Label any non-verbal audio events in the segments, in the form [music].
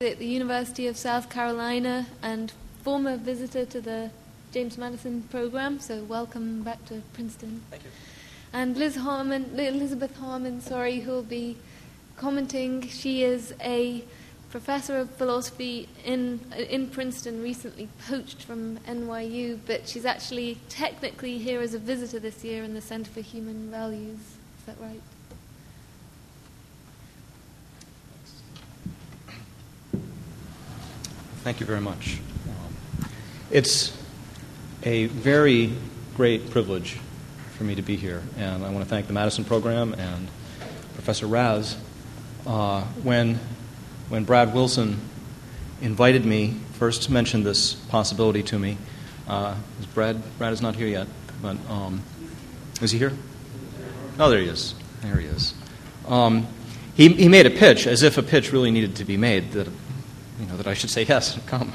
at the University of South Carolina and former visitor to the James Madison program, so welcome back to Princeton. Thank you. And Liz Harmon, Elizabeth Harmon, sorry, who will be commenting. She is a professor of philosophy in in Princeton, recently poached from NYU, but she's actually technically here as a visitor this year in the Center for Human Values. Is that right? Thank you very much. It's a very great privilege for me to be here, and I want to thank the Madison program and Professor Raz. Uh, when, when Brad Wilson invited me, first mentioned this possibility to me, uh, is Brad, Brad is not here yet, but um, is he here? Oh, there he is. There he is. Um, he, he made a pitch, as if a pitch really needed to be made, that you know, that I should say yes, [laughs] come.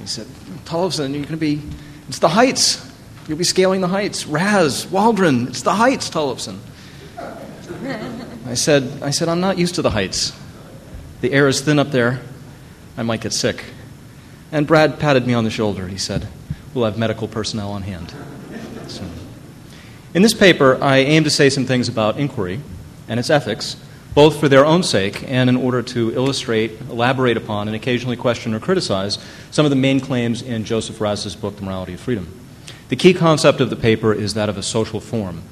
He said, Tollefsen, you're going to be, it's the heights. You'll be scaling the heights. Raz, Waldron, it's the heights, Tollefsen. I said, I said, I'm not used to the heights. The air is thin up there. I might get sick. And Brad patted me on the shoulder. He said, We'll have medical personnel on hand. In this paper, I aim to say some things about inquiry and its ethics both for their own sake and in order to illustrate, elaborate upon, and occasionally question or criticize some of the main claims in Joseph Raz's book, The Morality of Freedom. The key concept of the paper is that of a social form.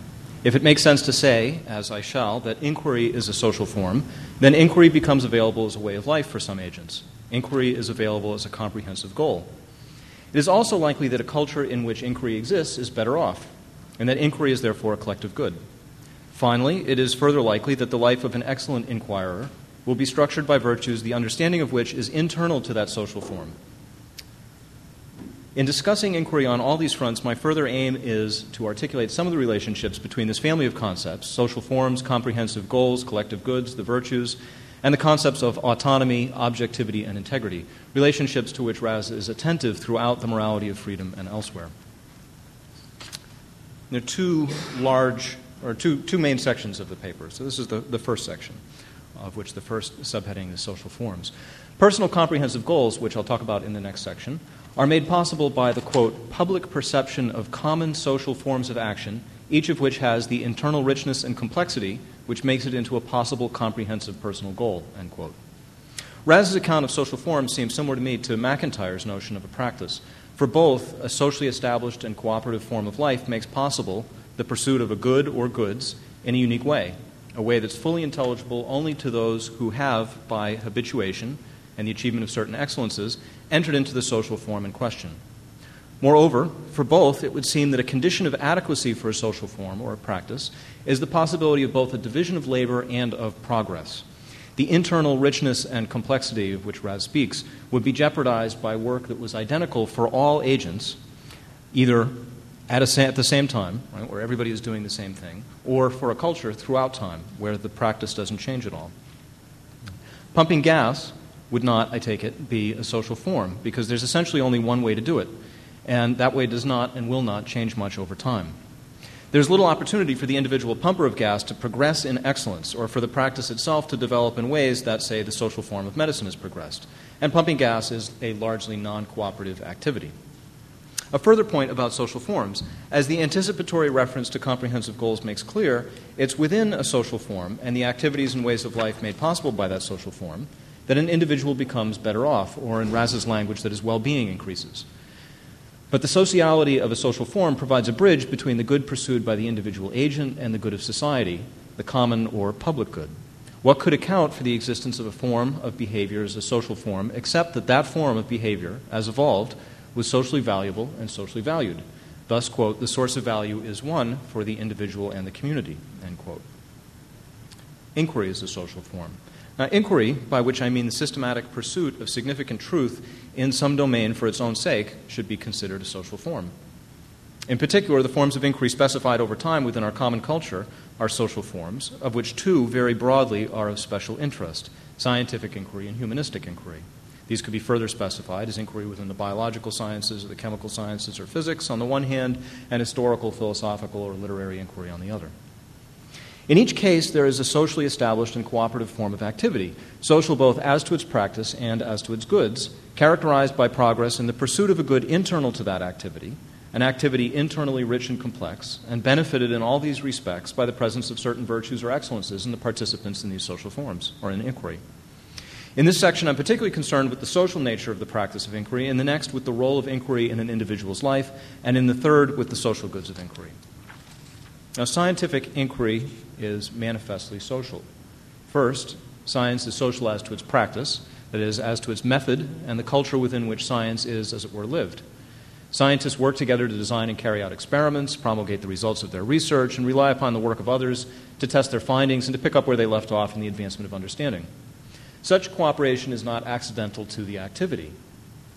If it makes sense to say, as I shall, that inquiry is a social form, then inquiry becomes available as a way of life for some agents. Inquiry is available as a comprehensive goal. It is also likely that a culture in which inquiry exists is better off, and that inquiry is therefore a collective good. Finally, it is further likely that the life of an excellent inquirer will be structured by virtues the understanding of which is internal to that social form. In discussing inquiry on all these fronts, my further aim is to articulate some of the relationships between this family of concepts social forms, comprehensive goals, collective goods, the virtues, and the concepts of autonomy, objectivity, and integrity, relationships to which Raz is attentive throughout the morality of freedom and elsewhere. There are two large or two, two main sections of the paper. So this is the, the first section, of which the first subheading is social forms. Personal comprehensive goals, which I'll talk about in the next section, are made possible by the quote, public perception of common social forms of action, each of which has the internal richness and complexity which makes it into a possible comprehensive personal goal, end quote. Raz's account of social forms seems similar to me to MacIntyre's notion of a practice. For both, a socially established and cooperative form of life makes possible the pursuit of a good or goods in a unique way, a way that's fully intelligible only to those who have, by habituation and the achievement of certain excellences, entered into the social form in question. Moreover, for both, it would seem that a condition of adequacy for a social form or a practice is the possibility of both a division of labor and of progress. The internal richness and complexity of which Raz speaks would be jeopardized by work that was identical for all agents, either at, a, at the same time, right, where everybody is doing the same thing, or for a culture throughout time where the practice doesn't change at all. Pumping gas would not, I take it, be a social form because there's essentially only one way to do it, and that way does not and will not change much over time. There's little opportunity for the individual pumper of gas to progress in excellence or for the practice itself to develop in ways that, say, the social form of medicine has progressed. And pumping gas is a largely non cooperative activity. A further point about social forms as the anticipatory reference to comprehensive goals makes clear, it's within a social form and the activities and ways of life made possible by that social form that an individual becomes better off, or in Raz's language, that his well being increases. But the sociality of a social form provides a bridge between the good pursued by the individual agent and the good of society, the common or public good. What could account for the existence of a form of behavior as a social form, except that that form of behavior, as evolved, was socially valuable and socially valued. Thus, quote, the source of value is one for the individual and the community, end quote. Inquiry is a social form. Now, inquiry, by which I mean the systematic pursuit of significant truth in some domain for its own sake, should be considered a social form. In particular, the forms of inquiry specified over time within our common culture are social forms, of which two very broadly are of special interest scientific inquiry and humanistic inquiry. These could be further specified as inquiry within the biological sciences, or the chemical sciences, or physics on the one hand, and historical, philosophical, or literary inquiry on the other. In each case, there is a socially established and cooperative form of activity, social both as to its practice and as to its goods, characterized by progress in the pursuit of a good internal to that activity, an activity internally rich and complex, and benefited in all these respects by the presence of certain virtues or excellences in the participants in these social forms, or in inquiry. In this section, I'm particularly concerned with the social nature of the practice of inquiry, in the next, with the role of inquiry in an individual's life, and in the third, with the social goods of inquiry. Now, scientific inquiry is manifestly social. First, science is social as to its practice, that is, as to its method and the culture within which science is, as it were, lived. Scientists work together to design and carry out experiments, promulgate the results of their research, and rely upon the work of others to test their findings and to pick up where they left off in the advancement of understanding. Such cooperation is not accidental to the activity.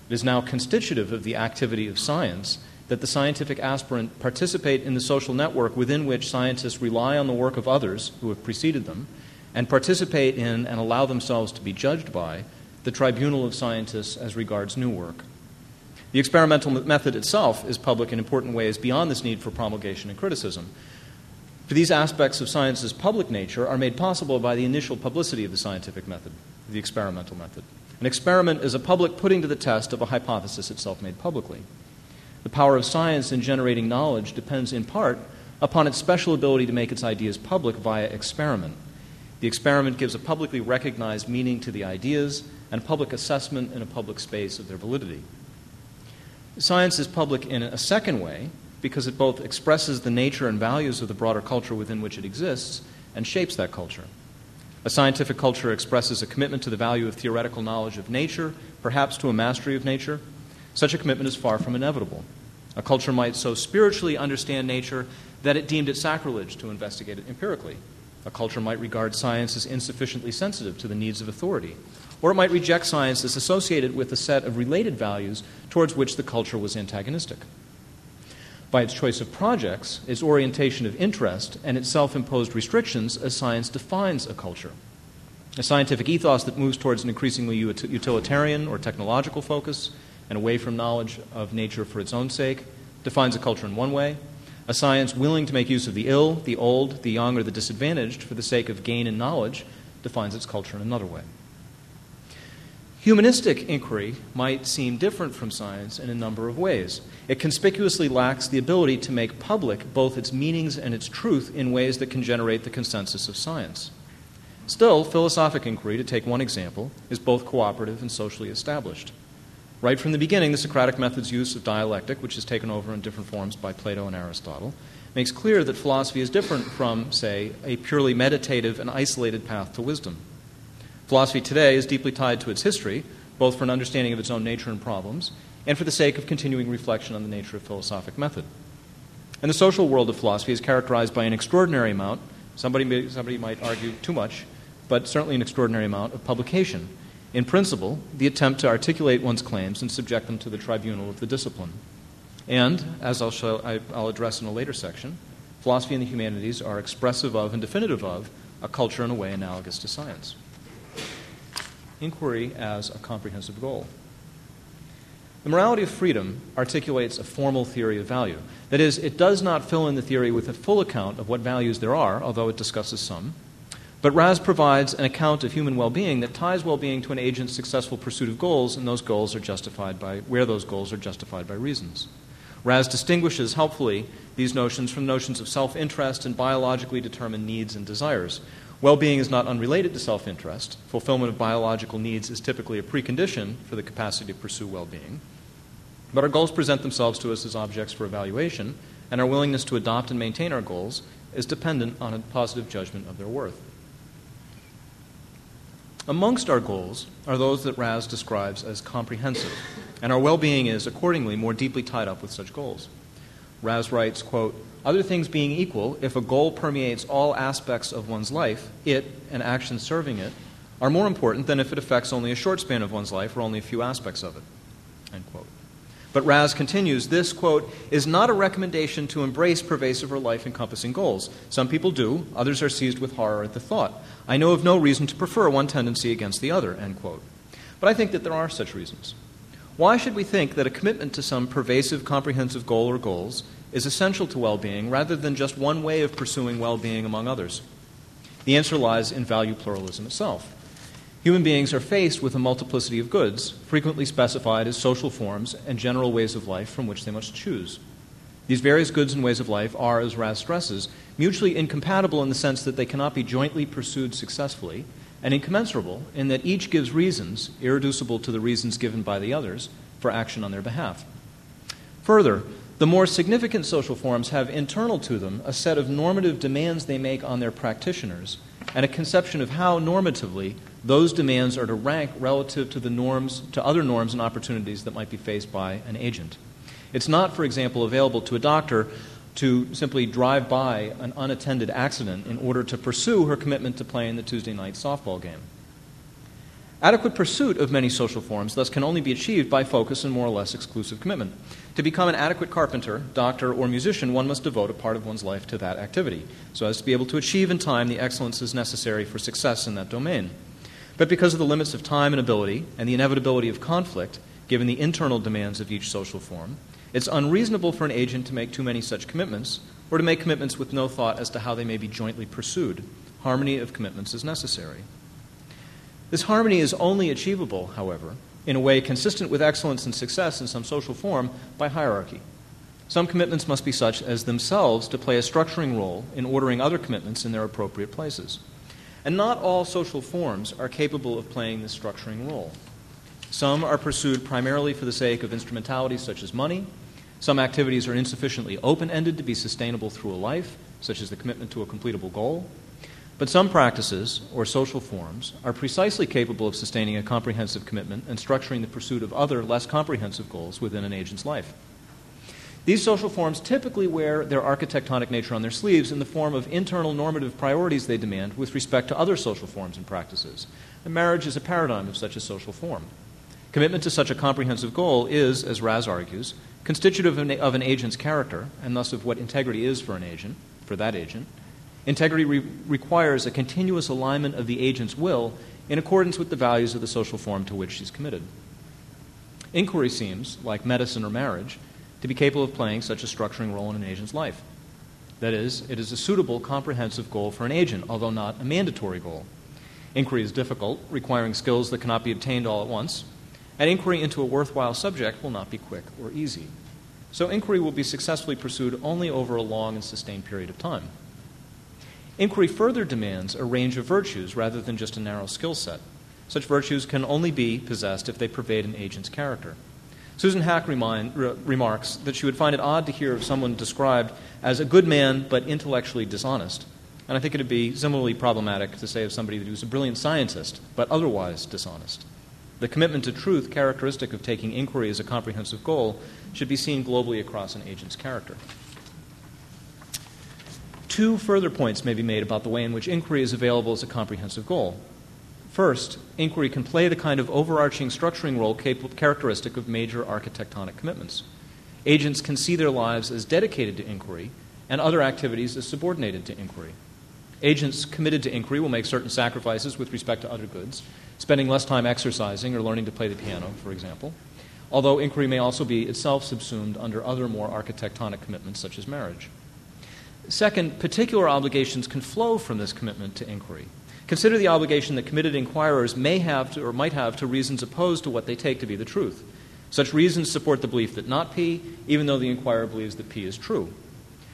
It is now constitutive of the activity of science that the scientific aspirant participate in the social network within which scientists rely on the work of others who have preceded them and participate in and allow themselves to be judged by the tribunal of scientists as regards new work. The experimental method itself is public in important ways beyond this need for promulgation and criticism. For these aspects of science's public nature are made possible by the initial publicity of the scientific method, the experimental method. An experiment is a public putting to the test of a hypothesis itself made publicly. The power of science in generating knowledge depends in part upon its special ability to make its ideas public via experiment. The experiment gives a publicly recognized meaning to the ideas and public assessment in a public space of their validity. Science is public in a second way because it both expresses the nature and values of the broader culture within which it exists and shapes that culture. A scientific culture expresses a commitment to the value of theoretical knowledge of nature, perhaps to a mastery of nature, such a commitment is far from inevitable. A culture might so spiritually understand nature that it deemed it sacrilege to investigate it empirically. A culture might regard science as insufficiently sensitive to the needs of authority. Or it might reject science as associated with a set of related values towards which the culture was antagonistic. By its choice of projects, its orientation of interest, and its self imposed restrictions, a science defines a culture. A scientific ethos that moves towards an increasingly utilitarian or technological focus and away from knowledge of nature for its own sake defines a culture in one way. A science willing to make use of the ill, the old, the young, or the disadvantaged for the sake of gain in knowledge defines its culture in another way. Humanistic inquiry might seem different from science in a number of ways. It conspicuously lacks the ability to make public both its meanings and its truth in ways that can generate the consensus of science. Still, philosophic inquiry, to take one example, is both cooperative and socially established. Right from the beginning, the Socratic method's use of dialectic, which is taken over in different forms by Plato and Aristotle, makes clear that philosophy is different from, say, a purely meditative and isolated path to wisdom. Philosophy today is deeply tied to its history, both for an understanding of its own nature and problems, and for the sake of continuing reflection on the nature of philosophic method. And the social world of philosophy is characterized by an extraordinary amount, somebody, may, somebody might argue too much, but certainly an extraordinary amount of publication in principle, the attempt to articulate one's claims and subject them to the tribunal of the discipline. And, as I'll, show, I, will address in a later section, philosophy and the humanities are expressive of and definitive of a culture in a way analogous to science. Inquiry as a comprehensive goal. The morality of freedom articulates a formal theory of value. That is, it does not fill in the theory with a full account of what values there are, although it discusses some. But Raz provides an account of human well being that ties well being to an agent's successful pursuit of goals, and those goals are justified by where those goals are justified by reasons. Raz distinguishes helpfully these notions from notions of self interest and biologically determined needs and desires. Well being is not unrelated to self interest. Fulfillment of biological needs is typically a precondition for the capacity to pursue well being. But our goals present themselves to us as objects for evaluation, and our willingness to adopt and maintain our goals is dependent on a positive judgment of their worth. Amongst our goals are those that Raz describes as comprehensive, and our well being is, accordingly, more deeply tied up with such goals. Raz writes, quote, Other things being equal, if a goal permeates all aspects of one's life, it and actions serving it are more important than if it affects only a short span of one's life or only a few aspects of it. End quote. But Raz continues this, quote, is not a recommendation to embrace pervasive or life encompassing goals. Some people do, others are seized with horror at the thought. I know of no reason to prefer one tendency against the other, end quote. But I think that there are such reasons. Why should we think that a commitment to some pervasive, comprehensive goal or goals is essential to well being rather than just one way of pursuing well being among others? The answer lies in value pluralism itself. Human beings are faced with a multiplicity of goods, frequently specified as social forms and general ways of life from which they must choose. These various goods and ways of life are, as Raz stresses, mutually incompatible in the sense that they cannot be jointly pursued successfully, and incommensurable in that each gives reasons, irreducible to the reasons given by the others, for action on their behalf. Further, the more significant social forms have internal to them a set of normative demands they make on their practitioners and a conception of how normatively those demands are to rank relative to the norms to other norms and opportunities that might be faced by an agent. It's not, for example, available to a doctor to simply drive by an unattended accident in order to pursue her commitment to playing the Tuesday night softball game. Adequate pursuit of many social forms thus can only be achieved by focus and more or less exclusive commitment. To become an adequate carpenter, doctor, or musician, one must devote a part of one's life to that activity, so as to be able to achieve in time the excellences necessary for success in that domain. But because of the limits of time and ability, and the inevitability of conflict, given the internal demands of each social form, it's unreasonable for an agent to make too many such commitments, or to make commitments with no thought as to how they may be jointly pursued. Harmony of commitments is necessary. This harmony is only achievable, however, in a way consistent with excellence and success in some social form by hierarchy. Some commitments must be such as themselves to play a structuring role in ordering other commitments in their appropriate places. And not all social forms are capable of playing this structuring role. Some are pursued primarily for the sake of instrumentalities such as money, some activities are insufficiently open ended to be sustainable through a life, such as the commitment to a completable goal. But some practices, or social forms, are precisely capable of sustaining a comprehensive commitment and structuring the pursuit of other, less comprehensive goals within an agent's life. These social forms typically wear their architectonic nature on their sleeves in the form of internal normative priorities they demand with respect to other social forms and practices. And marriage is a paradigm of such a social form. Commitment to such a comprehensive goal is, as Raz argues, constitutive of an, agent's character, and thus of what integrity is for an agent, for that agent. Integrity re- requires a continuous alignment of the agent's will in accordance with the values of the social form to which she's committed. Inquiry seems, like medicine or marriage, to be capable of playing such a structuring role in an agent's life. That is, it is a suitable, comprehensive goal for an agent, although not a mandatory goal. Inquiry is difficult, requiring skills that cannot be obtained all at once, and inquiry into a worthwhile subject will not be quick or easy. So, inquiry will be successfully pursued only over a long and sustained period of time. Inquiry further demands a range of virtues rather than just a narrow skill set. Such virtues can only be possessed if they pervade an agent's character. Susan Haack remind, re- remarks that she would find it odd to hear of someone described as a good man but intellectually dishonest. And I think it would be similarly problematic to say of somebody was a brilliant scientist but otherwise dishonest. The commitment to truth, characteristic of taking inquiry as a comprehensive goal, should be seen globally across an agent's character. Two further points may be made about the way in which inquiry is available as a comprehensive goal. First, inquiry can play the kind of overarching structuring role characteristic of major architectonic commitments. Agents can see their lives as dedicated to inquiry and other activities as subordinated to inquiry. Agents committed to inquiry will make certain sacrifices with respect to other goods, spending less time exercising or learning to play the piano, for example, although inquiry may also be itself subsumed under other more architectonic commitments such as marriage. Second, particular obligations can flow from this commitment to inquiry. Consider the obligation that committed inquirers may have to, or might have to reasons opposed to what they take to be the truth. Such reasons support the belief that not P, even though the inquirer believes that P is true.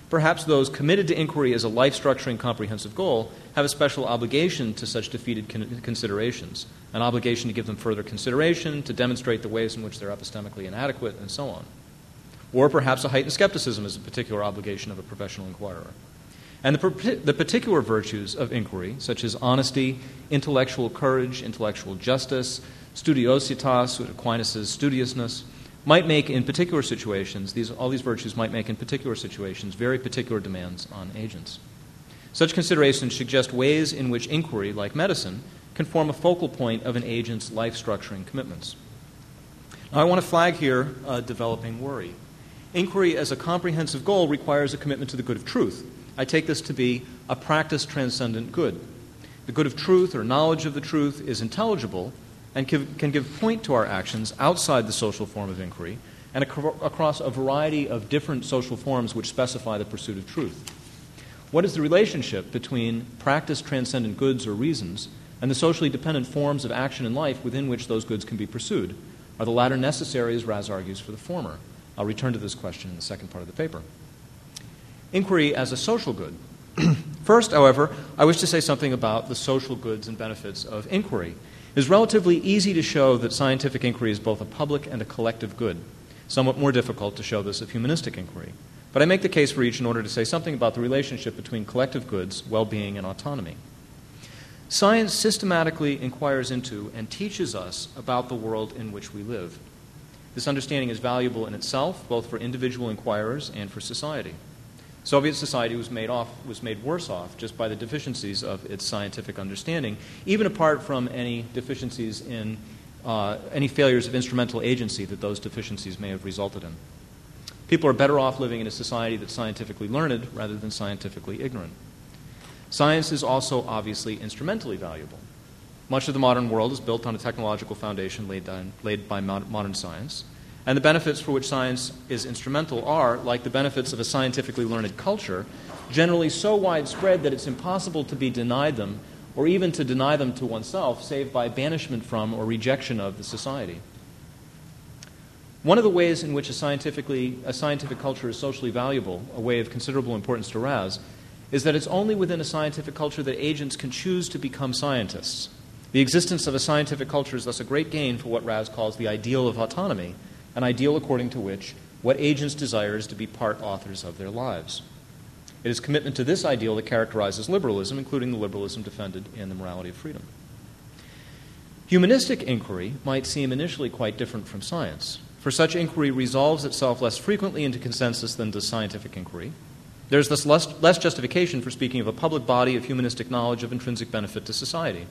Perhaps those committed to inquiry as a life structuring comprehensive goal have a special obligation to such defeated con- considerations, an obligation to give them further consideration, to demonstrate the ways in which they're epistemically inadequate, and so on. Or perhaps a heightened skepticism is a particular obligation of a professional inquirer. And the, per- the particular virtues of inquiry, such as honesty, intellectual courage, intellectual justice, studiositas, Aquinas' studiousness, might make in particular situations, these, all these virtues might make in particular situations very particular demands on agents. Such considerations suggest ways in which inquiry, like medicine, can form a focal point of an agent's life structuring commitments. Now, I want to flag here a developing worry. Inquiry as a comprehensive goal requires a commitment to the good of truth. I take this to be a practice transcendent good. The good of truth or knowledge of the truth is intelligible and can give point to our actions outside the social form of inquiry and across a variety of different social forms which specify the pursuit of truth. What is the relationship between practice transcendent goods or reasons and the socially dependent forms of action in life within which those goods can be pursued? Are the latter necessary, as Raz argues, for the former? I'll return to this question in the second part of the paper. Inquiry as a social good. [clears throat] First, however, I wish to say something about the social goods and benefits of inquiry. It is relatively easy to show that scientific inquiry is both a public and a collective good. Somewhat more difficult to show this of humanistic inquiry. But I make the case for each in order to say something about the relationship between collective goods, well being, and autonomy. Science systematically inquires into and teaches us about the world in which we live. This understanding is valuable in itself, both for individual inquirers and for society. Soviet society was made, off, was made worse off just by the deficiencies of its scientific understanding, even apart from any deficiencies in uh, any failures of instrumental agency that those deficiencies may have resulted in. People are better off living in a society that's scientifically learned rather than scientifically ignorant. Science is also obviously instrumentally valuable. Much of the modern world is built on a technological foundation laid, down, laid by modern science. And the benefits for which science is instrumental are, like the benefits of a scientifically learned culture, generally so widespread that it's impossible to be denied them or even to deny them to oneself, save by banishment from or rejection of the society. One of the ways in which a, scientifically, a scientific culture is socially valuable, a way of considerable importance to Raz, is that it's only within a scientific culture that agents can choose to become scientists. The existence of a scientific culture is thus a great gain for what Raz calls the ideal of autonomy, an ideal according to which what agents desire is to be part authors of their lives. It is commitment to this ideal that characterizes liberalism, including the liberalism defended in The Morality of Freedom. Humanistic inquiry might seem initially quite different from science for such inquiry resolves itself less frequently into consensus than does scientific inquiry. There's thus less, less justification for speaking of a public body of humanistic knowledge of intrinsic benefit to society.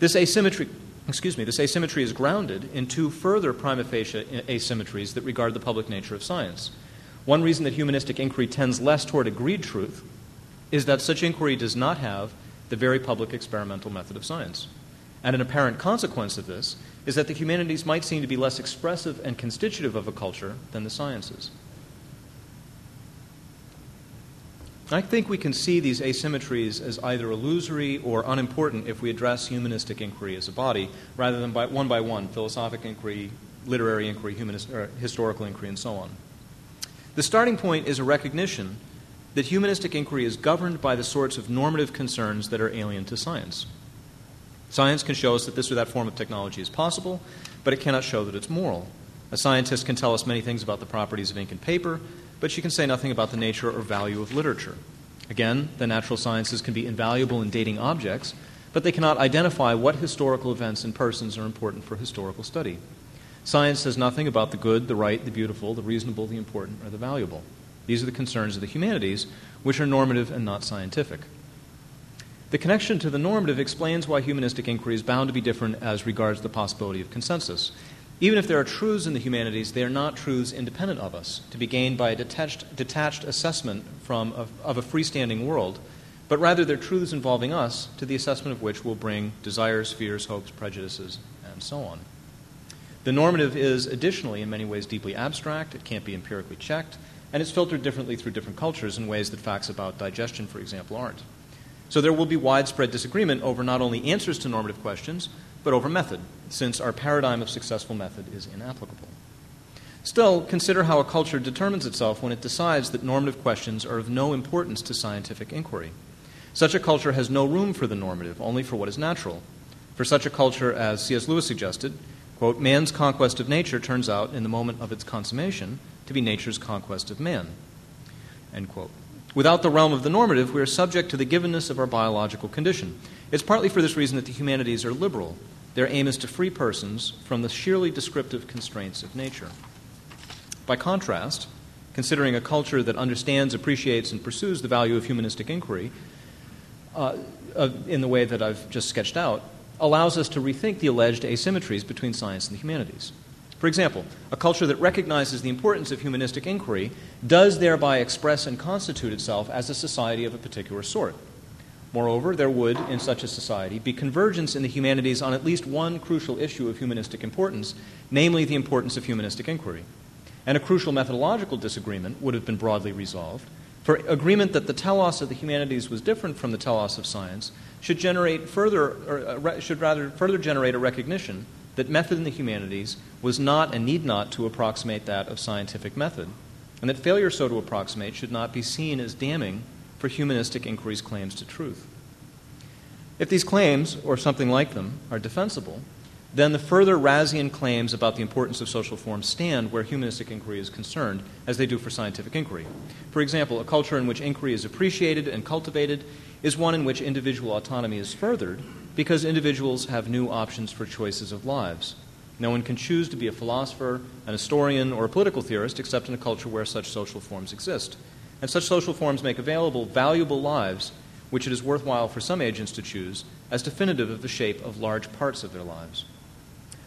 This asymmetry, excuse me, this asymmetry is grounded in two further prima facie asymmetries that regard the public nature of science. One reason that humanistic inquiry tends less toward agreed truth is that such inquiry does not have the very public experimental method of science. And an apparent consequence of this is that the humanities might seem to be less expressive and constitutive of a culture than the sciences. I think we can see these asymmetries as either illusory or unimportant if we address humanistic inquiry as a body, rather than by, one by one philosophic inquiry, literary inquiry, humanist, er, historical inquiry, and so on. The starting point is a recognition that humanistic inquiry is governed by the sorts of normative concerns that are alien to science. Science can show us that this or that form of technology is possible, but it cannot show that it's moral. A scientist can tell us many things about the properties of ink and paper, but she can say nothing about the nature or value of literature. Again, the natural sciences can be invaluable in dating objects, but they cannot identify what historical events and persons are important for historical study. Science says nothing about the good, the right, the beautiful, the reasonable, the important, or the valuable. These are the concerns of the humanities, which are normative and not scientific. The connection to the normative explains why humanistic inquiry is bound to be different as regards the possibility of consensus. Even if there are truths in the humanities, they are not truths independent of us, to be gained by a detached, detached assessment from a, of a freestanding world, but rather they're truths involving us, to the assessment of which will bring desires, fears, hopes, prejudices, and so on. The normative is additionally, in many ways, deeply abstract. It can't be empirically checked, and it's filtered differently through different cultures in ways that facts about digestion, for example, aren't. So there will be widespread disagreement over not only answers to normative questions, but over method, since our paradigm of successful method is inapplicable. Still, consider how a culture determines itself when it decides that normative questions are of no importance to scientific inquiry. Such a culture has no room for the normative, only for what is natural. For such a culture, as C.S. Lewis suggested, quote, man's conquest of nature turns out, in the moment of its consummation, to be nature's conquest of man. End quote. Without the realm of the normative, we are subject to the givenness of our biological condition. It's partly for this reason that the humanities are liberal. Their aim is to free persons from the sheerly descriptive constraints of nature. By contrast, considering a culture that understands, appreciates, and pursues the value of humanistic inquiry uh, uh, in the way that I've just sketched out, allows us to rethink the alleged asymmetries between science and the humanities. For example, a culture that recognizes the importance of humanistic inquiry does thereby express and constitute itself as a society of a particular sort. Moreover, there would, in such a society, be convergence in the humanities on at least one crucial issue of humanistic importance, namely the importance of humanistic inquiry. And a crucial methodological disagreement would have been broadly resolved. For agreement that the telos of the humanities was different from the telos of science should generate further, or uh, should rather further generate a recognition that method in the humanities was not and need not to approximate that of scientific method, and that failure so to approximate should not be seen as damning for humanistic inquiry's claims to truth. If these claims, or something like them, are defensible, then the further Razian claims about the importance of social forms stand where humanistic inquiry is concerned, as they do for scientific inquiry. For example, a culture in which inquiry is appreciated and cultivated is one in which individual autonomy is furthered because individuals have new options for choices of lives. No one can choose to be a philosopher, an historian, or a political theorist except in a culture where such social forms exist. And such social forms make available valuable lives which it is worthwhile for some agents to choose as definitive of the shape of large parts of their lives.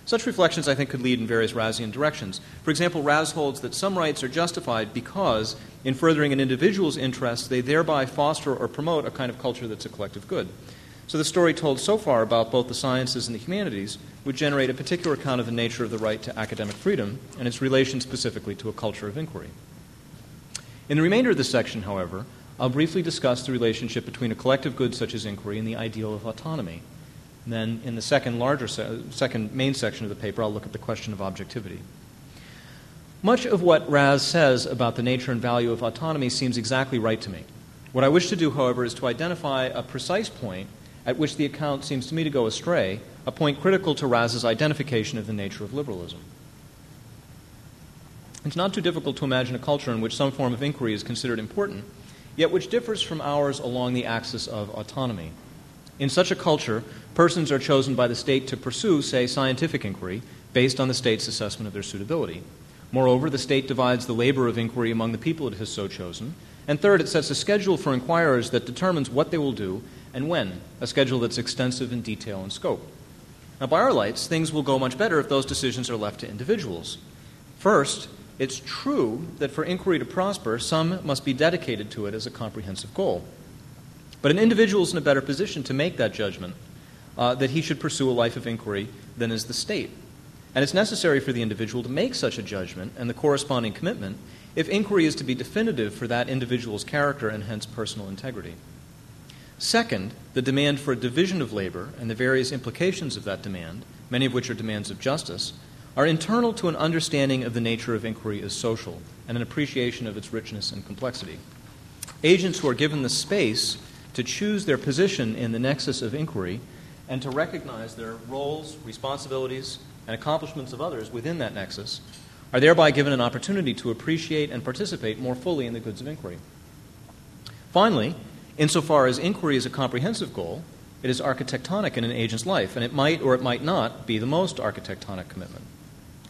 Such reflections, I think, could lead in various Razian directions. For example, Raz holds that some rights are justified because, in furthering an individual's interests, they thereby foster or promote a kind of culture that's a collective good. So, the story told so far about both the sciences and the humanities would generate a particular account of the nature of the right to academic freedom and its relation specifically to a culture of inquiry. In the remainder of this section, however, I'll briefly discuss the relationship between a collective good such as inquiry and the ideal of autonomy. And then, in the second larger, se- second main section of the paper, I'll look at the question of objectivity. Much of what Raz says about the nature and value of autonomy seems exactly right to me. What I wish to do, however, is to identify a precise point at which the account seems to me to go astray, a point critical to Raz's identification of the nature of liberalism. It's not too difficult to imagine a culture in which some form of inquiry is considered important, yet which differs from ours along the axis of autonomy. In such a culture, persons are chosen by the state to pursue, say, scientific inquiry based on the state's assessment of their suitability. Moreover, the state divides the labor of inquiry among the people it has so chosen. And third, it sets a schedule for inquirers that determines what they will do and when, a schedule that's extensive in detail and scope. Now, by our lights, things will go much better if those decisions are left to individuals. First, it's true that for inquiry to prosper, some must be dedicated to it as a comprehensive goal. But an individual is in a better position to make that judgment uh, that he should pursue a life of inquiry than is the state. And it's necessary for the individual to make such a judgment and the corresponding commitment if inquiry is to be definitive for that individual's character and hence personal integrity. Second, the demand for a division of labor and the various implications of that demand, many of which are demands of justice, are internal to an understanding of the nature of inquiry as social and an appreciation of its richness and complexity. Agents who are given the space to choose their position in the nexus of inquiry and to recognize their roles, responsibilities, and accomplishments of others within that nexus are thereby given an opportunity to appreciate and participate more fully in the goods of inquiry. Finally, insofar as inquiry is a comprehensive goal, it is architectonic in an agent's life, and it might or it might not be the most architectonic commitment.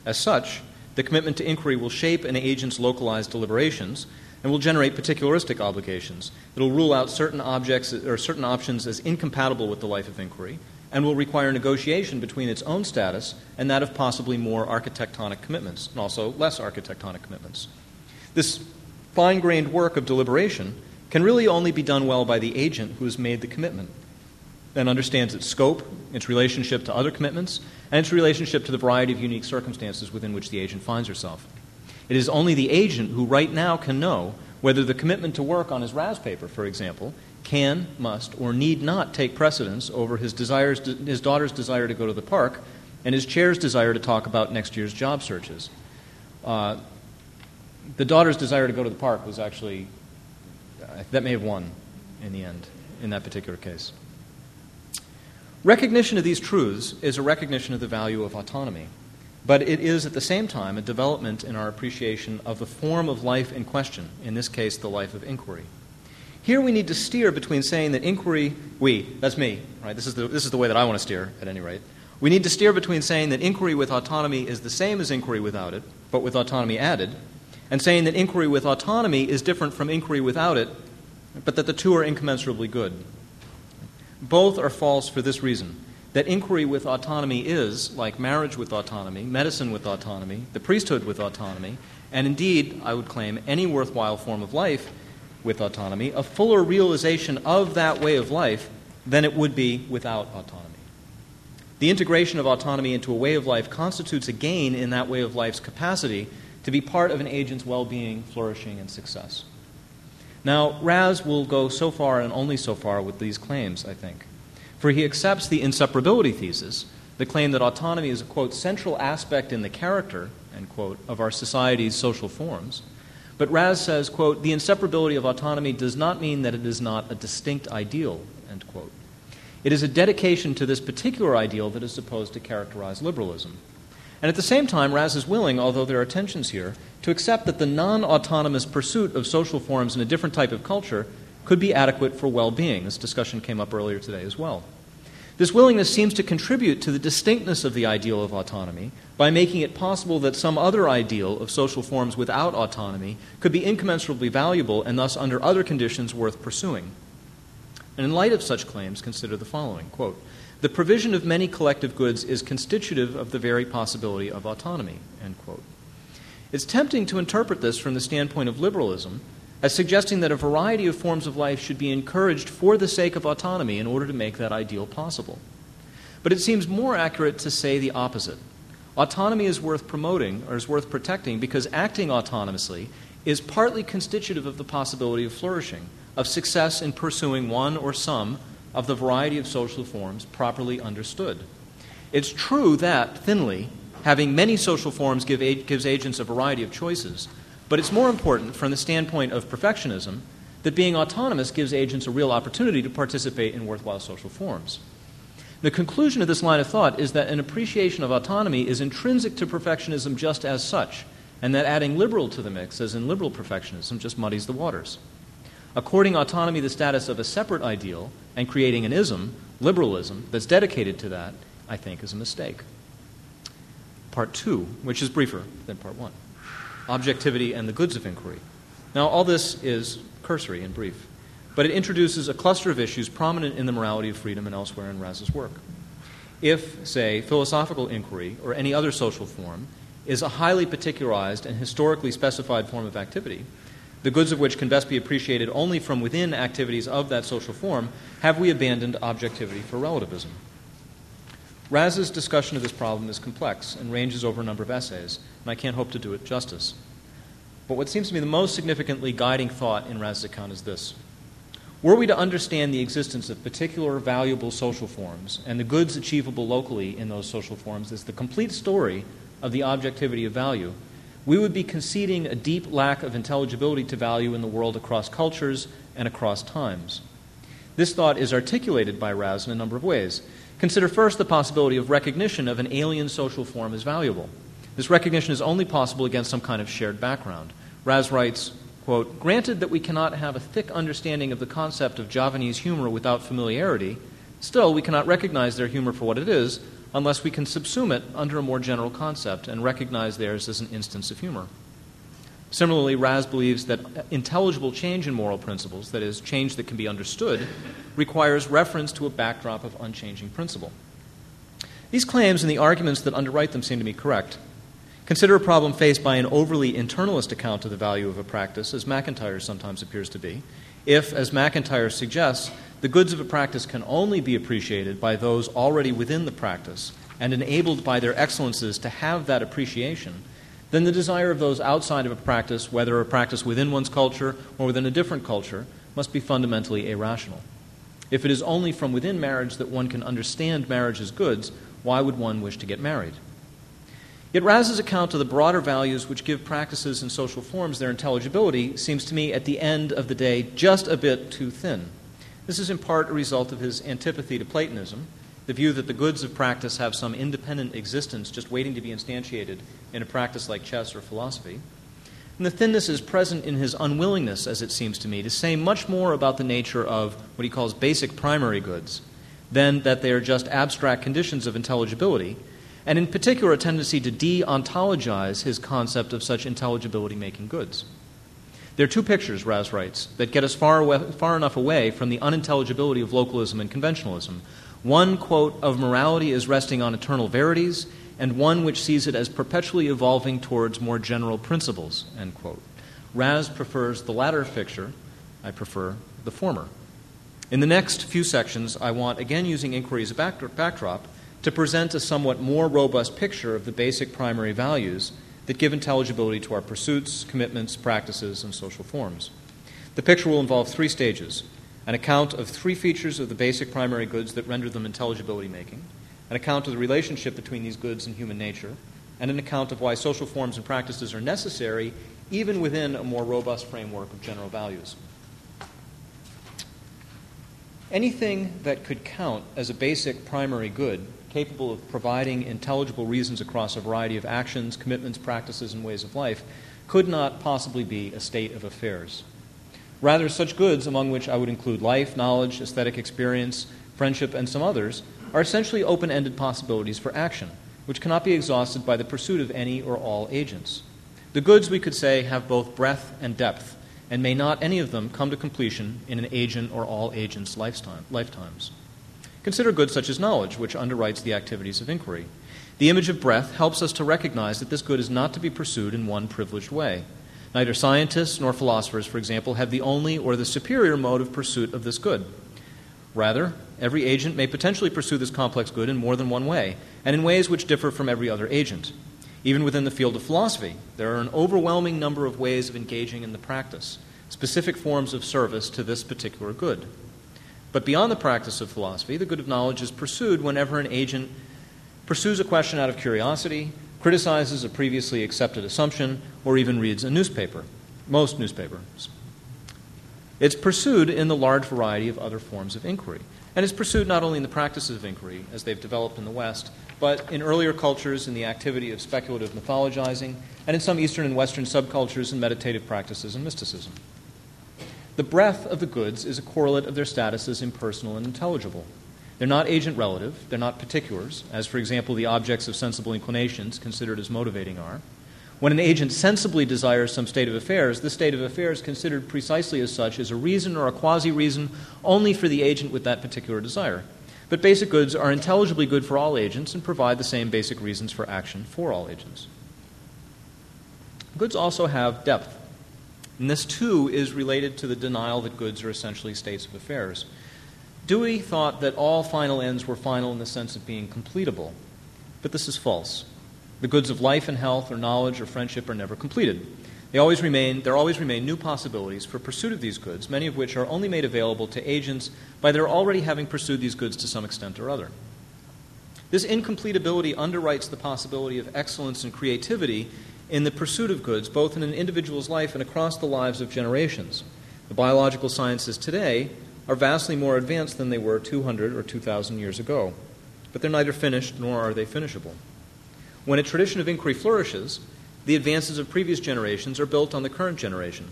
As such, the commitment to inquiry will shape an agent's localized deliberations and will generate particularistic obligations. It will rule out certain objects or certain options as incompatible with the life of inquiry and will require negotiation between its own status and that of possibly more architectonic commitments and also less architectonic commitments. This fine grained work of deliberation can really only be done well by the agent who has made the commitment and understands its scope, its relationship to other commitments, and its relationship to the variety of unique circumstances within which the agent finds herself. It is only the agent who right now can know whether the commitment to work on his Raz paper, for example, can, must, or need not take precedence over his, desires, his daughter's desire to go to the park and his chair's desire to talk about next year's job searches. Uh, the daughter's desire to go to the park was actually, uh, that may have won in the end in that particular case. Recognition of these truths is a recognition of the value of autonomy, but it is at the same time a development in our appreciation of the form of life in question, in this case, the life of inquiry. Here we need to steer between saying that inquiry, we, that's me, right? This is the, this is the way that I want to steer, at any rate. We need to steer between saying that inquiry with autonomy is the same as inquiry without it, but with autonomy added, and saying that inquiry with autonomy is different from inquiry without it, but that the two are incommensurably good. Both are false for this reason that inquiry with autonomy is, like marriage with autonomy, medicine with autonomy, the priesthood with autonomy, and indeed, I would claim, any worthwhile form of life with autonomy, a fuller realization of that way of life than it would be without autonomy. The integration of autonomy into a way of life constitutes a gain in that way of life's capacity to be part of an agent's well being, flourishing, and success. Now, Raz will go so far and only so far with these claims, I think. For he accepts the inseparability thesis, the claim that autonomy is a, quote, central aspect in the character, end quote, of our society's social forms. But Raz says, quote, the inseparability of autonomy does not mean that it is not a distinct ideal, end quote. It is a dedication to this particular ideal that is supposed to characterize liberalism. And at the same time, Raz is willing, although there are tensions here, to accept that the non autonomous pursuit of social forms in a different type of culture could be adequate for well being. This discussion came up earlier today as well. This willingness seems to contribute to the distinctness of the ideal of autonomy by making it possible that some other ideal of social forms without autonomy could be incommensurably valuable and thus, under other conditions, worth pursuing. And in light of such claims, consider the following quote, The provision of many collective goods is constitutive of the very possibility of autonomy. End quote. It's tempting to interpret this from the standpoint of liberalism as suggesting that a variety of forms of life should be encouraged for the sake of autonomy in order to make that ideal possible. But it seems more accurate to say the opposite. Autonomy is worth promoting or is worth protecting because acting autonomously is partly constitutive of the possibility of flourishing, of success in pursuing one or some of the variety of social forms properly understood. It's true that, thinly, having many social forms give, gives agents a variety of choices, but it's more important from the standpoint of perfectionism that being autonomous gives agents a real opportunity to participate in worthwhile social forms. The conclusion of this line of thought is that an appreciation of autonomy is intrinsic to perfectionism just as such, and that adding liberal to the mix, as in liberal perfectionism, just muddies the waters. According autonomy the status of a separate ideal and creating an ism, liberalism, that's dedicated to that, I think is a mistake part two, which is briefer than part one objectivity and the goods of inquiry. Now, all this is cursory and brief, but it introduces a cluster of issues prominent in the morality of freedom and elsewhere in Raz's work. If, say, philosophical inquiry or any other social form is a highly particularized and historically specified form of activity, the goods of which can best be appreciated only from within activities of that social form, have we abandoned objectivity for relativism? Raz's discussion of this problem is complex and ranges over a number of essays, and I can't hope to do it justice. But what seems to me the most significantly guiding thought in Raz's account is this. Were we to understand the existence of particular valuable social forms and the goods achievable locally in those social forms as the complete story of the objectivity of value, we would be conceding a deep lack of intelligibility to value in the world across cultures and across times. This thought is articulated by Raz in a number of ways. Consider first the possibility of recognition of an alien social form as valuable. This recognition is only possible against some kind of shared background. Raz writes, quote, Granted that we cannot have a thick understanding of the concept of Javanese humor without familiarity, still we cannot recognize their humor for what it is unless we can subsume it under a more general concept and recognize theirs as an instance of humor. Similarly, Raz believes that intelligible change in moral principles, that is, change that can be understood, requires reference to a backdrop of unchanging principle. These claims and the arguments that underwrite them seem to me correct. Consider a problem faced by an overly internalist account of the value of a practice, as MacIntyre sometimes appears to be, if, as MacIntyre suggests, the goods of a practice can only be appreciated by those already within the practice and enabled by their excellences to have that appreciation then the desire of those outside of a practice, whether a practice within one's culture or within a different culture, must be fundamentally irrational. If it is only from within marriage that one can understand marriage as goods, why would one wish to get married? Yet Raz's account of the broader values which give practices and social forms their intelligibility seems to me at the end of the day just a bit too thin. This is in part a result of his antipathy to Platonism, the view that the goods of practice have some independent existence just waiting to be instantiated in a practice like chess or philosophy. And the thinness is present in his unwillingness, as it seems to me, to say much more about the nature of what he calls basic primary goods than that they are just abstract conditions of intelligibility, and in particular a tendency to de ontologize his concept of such intelligibility making goods. There are two pictures, Raz writes, that get us far, away, far enough away from the unintelligibility of localism and conventionalism. One, quote, of morality is resting on eternal verities, and one which sees it as perpetually evolving towards more general principles, end quote. Raz prefers the latter picture, I prefer the former. In the next few sections, I want, again using inquiry as a backdrop, to present a somewhat more robust picture of the basic primary values that give intelligibility to our pursuits, commitments, practices, and social forms. The picture will involve three stages an account of three features of the basic primary goods that render them intelligibility making, an account of the relationship between these goods and human nature, and an account of why social forms and practices are necessary even within a more robust framework of general values. Anything that could count as a basic primary good, capable of providing intelligible reasons across a variety of actions, commitments, practices, and ways of life, could not possibly be a state of affairs. Rather, such goods, among which I would include life, knowledge, aesthetic experience, friendship, and some others, are essentially open ended possibilities for action, which cannot be exhausted by the pursuit of any or all agents. The goods, we could say, have both breadth and depth, and may not any of them come to completion in an agent or all agents' lifetime, lifetimes. Consider goods such as knowledge, which underwrites the activities of inquiry. The image of breath helps us to recognize that this good is not to be pursued in one privileged way. Neither scientists nor philosophers, for example, have the only or the superior mode of pursuit of this good. Rather, every agent may potentially pursue this complex good in more than one way, and in ways which differ from every other agent. Even within the field of philosophy, there are an overwhelming number of ways of engaging in the practice, specific forms of service to this particular good. But beyond the practice of philosophy, the good of knowledge is pursued whenever an agent pursues a question out of curiosity, criticizes a previously accepted assumption, or even reads a newspaper, most newspapers. It's pursued in the large variety of other forms of inquiry. And it's pursued not only in the practices of inquiry, as they've developed in the West, but in earlier cultures in the activity of speculative mythologizing, and in some Eastern and Western subcultures in meditative practices and mysticism. The breadth of the goods is a correlate of their status as impersonal and intelligible. They're not agent relative, they're not particulars, as, for example, the objects of sensible inclinations considered as motivating are. When an agent sensibly desires some state of affairs, this state of affairs, considered precisely as such, is a reason or a quasi reason only for the agent with that particular desire. But basic goods are intelligibly good for all agents and provide the same basic reasons for action for all agents. Goods also have depth. And this, too, is related to the denial that goods are essentially states of affairs. Dewey thought that all final ends were final in the sense of being completable, but this is false. The goods of life and health or knowledge or friendship are never completed. They always remain, there always remain new possibilities for pursuit of these goods, many of which are only made available to agents by their already having pursued these goods to some extent or other. This incompletability underwrites the possibility of excellence and creativity in the pursuit of goods, both in an individual's life and across the lives of generations. The biological sciences today are vastly more advanced than they were 200 or 2,000 years ago, but they're neither finished nor are they finishable. When a tradition of inquiry flourishes, the advances of previous generations are built on the current generation,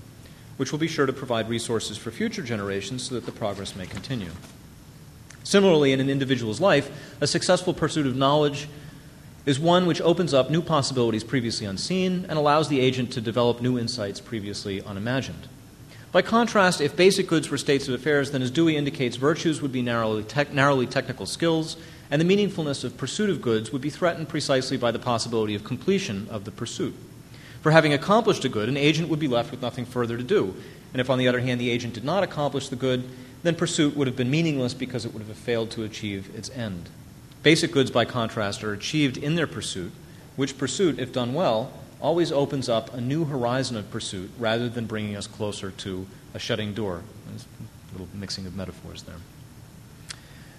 which will be sure to provide resources for future generations so that the progress may continue. Similarly, in an individual's life, a successful pursuit of knowledge is one which opens up new possibilities previously unseen and allows the agent to develop new insights previously unimagined. By contrast, if basic goods were states of affairs, then as Dewey indicates, virtues would be narrowly, te- narrowly technical skills, and the meaningfulness of pursuit of goods would be threatened precisely by the possibility of completion of the pursuit. For having accomplished a good, an agent would be left with nothing further to do. And if, on the other hand, the agent did not accomplish the good, then pursuit would have been meaningless because it would have failed to achieve its end. Basic goods, by contrast, are achieved in their pursuit, which pursuit, if done well, always opens up a new horizon of pursuit rather than bringing us closer to a shutting door. There's a little mixing of metaphors there.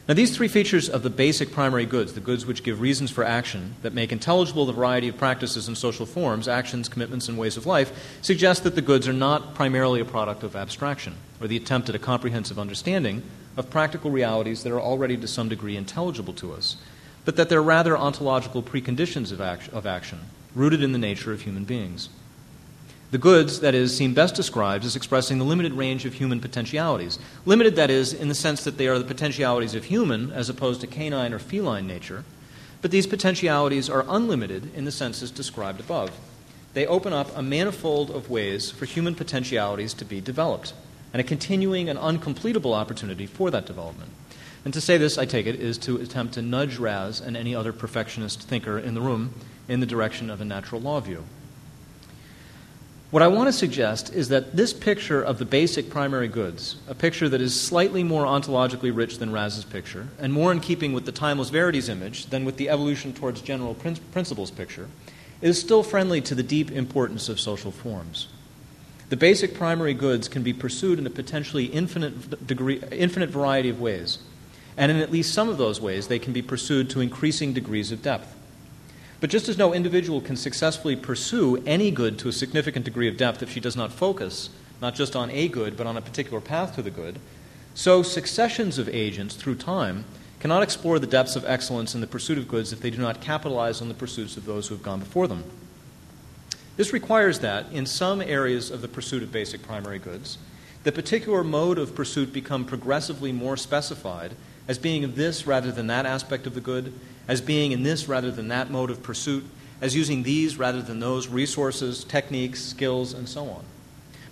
Now, these three features of the basic primary goods, the goods which give reasons for action, that make intelligible the variety of practices and social forms, actions, commitments, and ways of life, suggest that the goods are not primarily a product of abstraction or the attempt at a comprehensive understanding of practical realities that are already to some degree intelligible to us, but that they're rather ontological preconditions of, act- of action, rooted in the nature of human beings. The goods, that is, seem best described as expressing the limited range of human potentialities. Limited, that is, in the sense that they are the potentialities of human as opposed to canine or feline nature, but these potentialities are unlimited in the senses described above. They open up a manifold of ways for human potentialities to be developed, and a continuing and uncompletable opportunity for that development. And to say this, I take it, is to attempt to nudge Raz and any other perfectionist thinker in the room in the direction of a natural law view. What I want to suggest is that this picture of the basic primary goods, a picture that is slightly more ontologically rich than Raz's picture, and more in keeping with the timeless verities image than with the evolution towards general principles picture, is still friendly to the deep importance of social forms. The basic primary goods can be pursued in a potentially infinite, degree, infinite variety of ways. And in at least some of those ways, they can be pursued to increasing degrees of depth. But just as no individual can successfully pursue any good to a significant degree of depth if she does not focus not just on a good, but on a particular path to the good, so successions of agents through time cannot explore the depths of excellence in the pursuit of goods if they do not capitalize on the pursuits of those who have gone before them. This requires that, in some areas of the pursuit of basic primary goods, the particular mode of pursuit become progressively more specified as being of this rather than that aspect of the good, as being in this rather than that mode of pursuit, as using these rather than those resources, techniques, skills, and so on.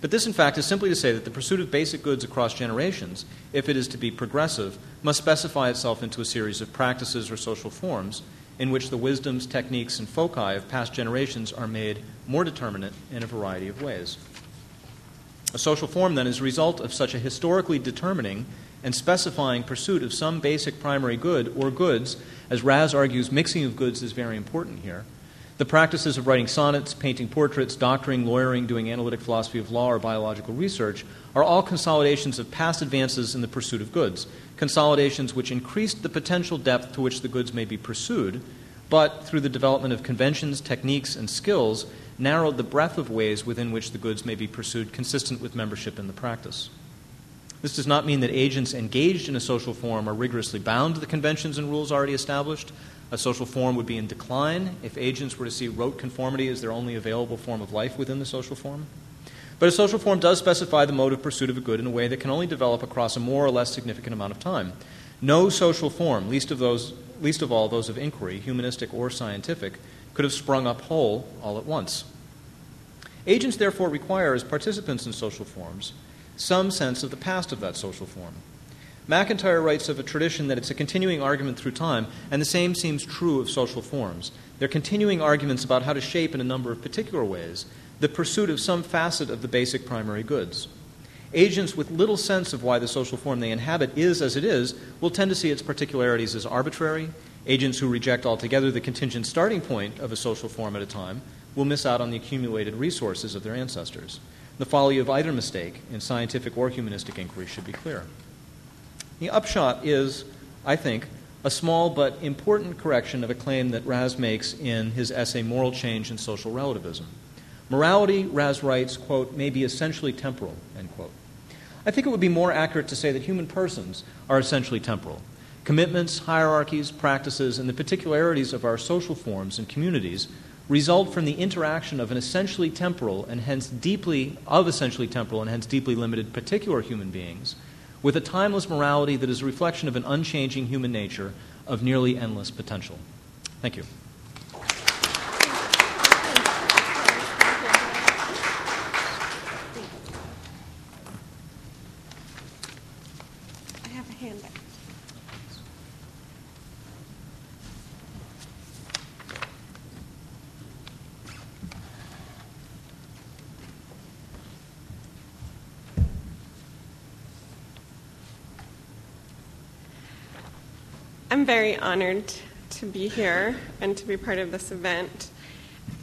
But this, in fact, is simply to say that the pursuit of basic goods across generations, if it is to be progressive, must specify itself into a series of practices or social forms in which the wisdoms, techniques, and foci of past generations are made more determinate in a variety of ways. A social form, then, is a result of such a historically determining and specifying pursuit of some basic primary good or goods, as Raz argues, mixing of goods is very important here the practices of writing sonnets, painting portraits, doctoring, lawyering, doing analytic philosophy of law, or biological research are all consolidations of past advances in the pursuit of goods, consolidations which increased the potential depth to which the goods may be pursued, but through the development of conventions, techniques, and skills, narrowed the breadth of ways within which the goods may be pursued consistent with membership in the practice. This does not mean that agents engaged in a social form are rigorously bound to the conventions and rules already established, a social form would be in decline if agents were to see rote conformity as their only available form of life within the social form. But a social form does specify the mode of pursuit of a good in a way that can only develop across a more or less significant amount of time. No social form, least of, those, least of all those of inquiry, humanistic or scientific, could have sprung up whole all at once. Agents therefore require, as participants in social forms, some sense of the past of that social form. MacIntyre writes of a tradition that it's a continuing argument through time, and the same seems true of social forms. They're continuing arguments about how to shape, in a number of particular ways, the pursuit of some facet of the basic primary goods. Agents with little sense of why the social form they inhabit is as it is will tend to see its particularities as arbitrary. Agents who reject altogether the contingent starting point of a social form at a time will miss out on the accumulated resources of their ancestors. The folly of either mistake in scientific or humanistic inquiry should be clear. The upshot is, I think, a small but important correction of a claim that Raz makes in his essay Moral Change and Social Relativism. Morality, Raz writes, quote, may be essentially temporal, end quote. I think it would be more accurate to say that human persons are essentially temporal. Commitments, hierarchies, practices, and the particularities of our social forms and communities result from the interaction of an essentially temporal and hence deeply of essentially temporal and hence deeply limited particular human beings with a timeless morality that is a reflection of an unchanging human nature of nearly endless potential. Thank you. I'm very honored to be here and to be part of this event.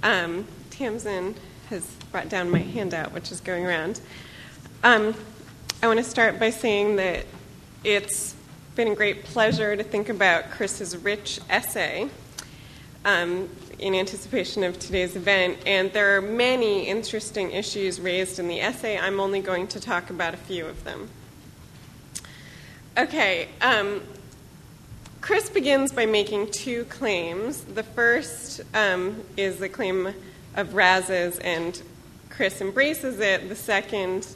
Um, Tamsin has brought down my handout, which is going around. Um, I want to start by saying that it's been a great pleasure to think about Chris's rich essay um, in anticipation of today's event. And there are many interesting issues raised in the essay. I'm only going to talk about a few of them. Okay, um, Chris begins by making two claims. The first um, is the claim of Raz's, and Chris embraces it. The second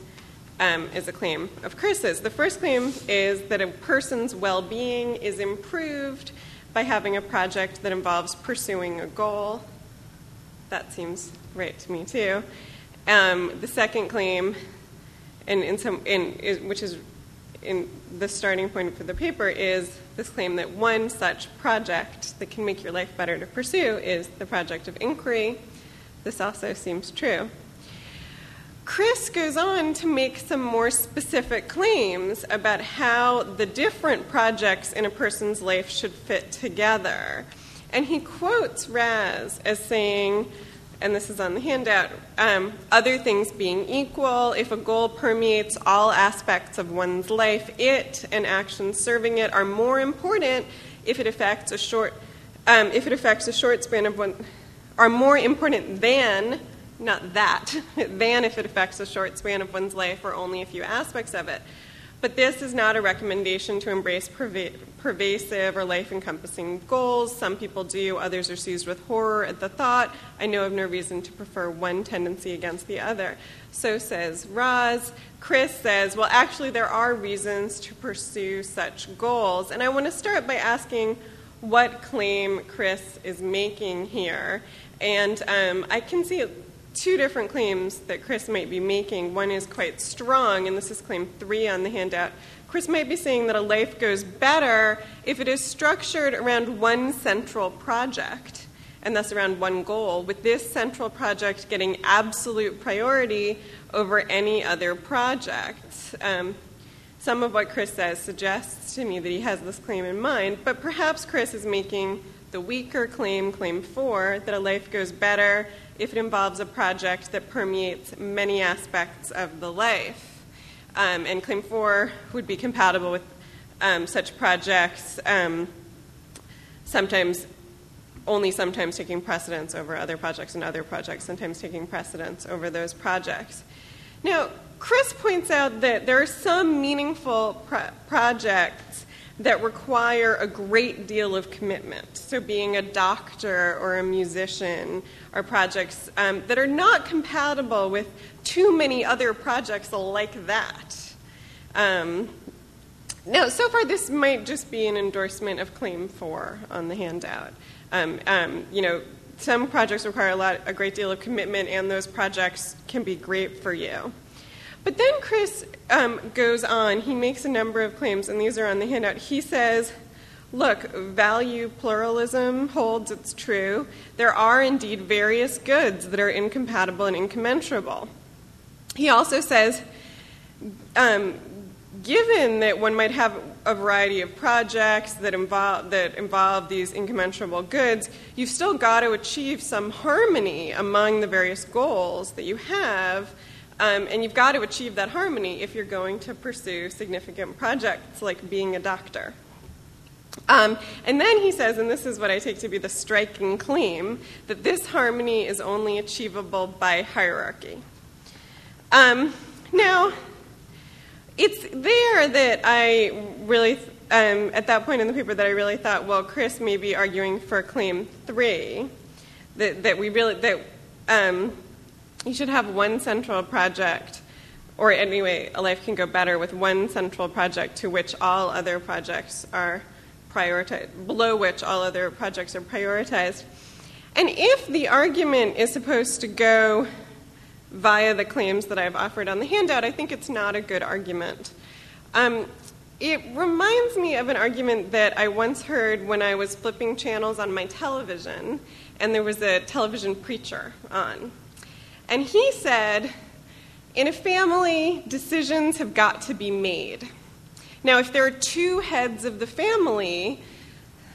um, is a claim of Chris's. The first claim is that a person's well being is improved by having a project that involves pursuing a goal. That seems right to me, too. Um, the second claim, and in some, in, which is in the starting point for the paper is this claim that one such project that can make your life better to pursue is the project of inquiry. This also seems true. Chris goes on to make some more specific claims about how the different projects in a person's life should fit together. And he quotes Raz as saying, and this is on the handout, um, other things being equal, if a goal permeates all aspects of one's life, it and actions serving it are more important if it affects a short, um, if it affects a short span of one, are more important than, not that, [laughs] than if it affects a short span of one's life or only a few aspects of it. But this is not a recommendation to embrace perva- pervasive or life encompassing goals. Some people do, others are seized with horror at the thought. I know of no reason to prefer one tendency against the other. So says Raz. Chris says, well, actually, there are reasons to pursue such goals. And I want to start by asking what claim Chris is making here. And um, I can see two different claims that Chris might be making. One is quite strong, and this is claim three on the handout. Chris might be saying that a life goes better if it is structured around one central project, and thus around one goal, with this central project getting absolute priority over any other project. Um, some of what Chris says suggests to me that he has this claim in mind, but perhaps Chris is making the weaker claim, claim four, that a life goes better if it involves a project that permeates many aspects of the life. Um, and claim four would be compatible with um, such projects, um, sometimes only sometimes taking precedence over other projects and other projects, sometimes taking precedence over those projects. Now, Chris points out that there are some meaningful pro- projects that require a great deal of commitment. So, being a doctor or a musician are projects um, that are not compatible with too many other projects like that. Um, now, so far, this might just be an endorsement of Claim 4 on the handout. Um, um, you know, some projects require a, lot, a great deal of commitment, and those projects can be great for you. But then Chris um, goes on, he makes a number of claims, and these are on the handout. He says, Look, value pluralism holds it's true. There are indeed various goods that are incompatible and incommensurable. He also says, um, given that one might have a variety of projects that involve, that involve these incommensurable goods, you've still got to achieve some harmony among the various goals that you have um, and you've got to achieve that harmony if you're going to pursue significant projects like being a doctor. Um, and then he says, and this is what I take to be the striking claim, that this harmony is only achievable by hierarchy. Um, now, it's there that I really, um, at that point in the paper, that I really thought, well, Chris may be arguing for claim three, that, that we really, that um, you should have one central project, or anyway, a life can go better with one central project to which all other projects are prioritized, below which all other projects are prioritized. And if the argument is supposed to go via the claims that I've offered on the handout, I think it's not a good argument. Um, it reminds me of an argument that I once heard when I was flipping channels on my television, and there was a television preacher on. And he said, in a family, decisions have got to be made. Now, if there are two heads of the family,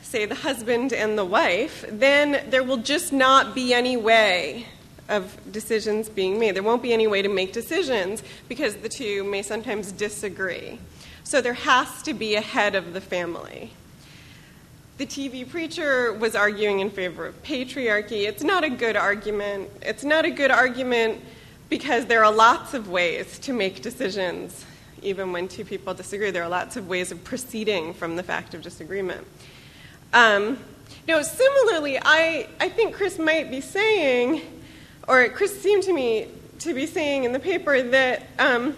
say the husband and the wife, then there will just not be any way of decisions being made. There won't be any way to make decisions because the two may sometimes disagree. So there has to be a head of the family. The TV preacher was arguing in favor of patriarchy. It's not a good argument. It's not a good argument because there are lots of ways to make decisions, even when two people disagree. There are lots of ways of proceeding from the fact of disagreement. Um, no, similarly, I, I think Chris might be saying, or Chris seemed to me to be saying in the paper, that um,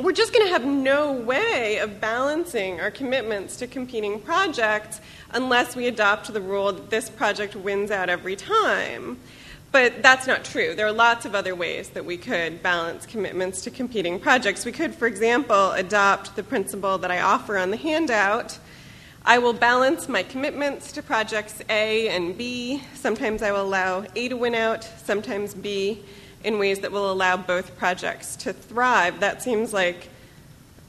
we're just going to have no way of balancing our commitments to competing projects unless we adopt the rule that this project wins out every time. But that's not true. There are lots of other ways that we could balance commitments to competing projects. We could, for example, adopt the principle that I offer on the handout. I will balance my commitments to projects A and B. Sometimes I will allow A to win out, sometimes B, in ways that will allow both projects to thrive. That seems like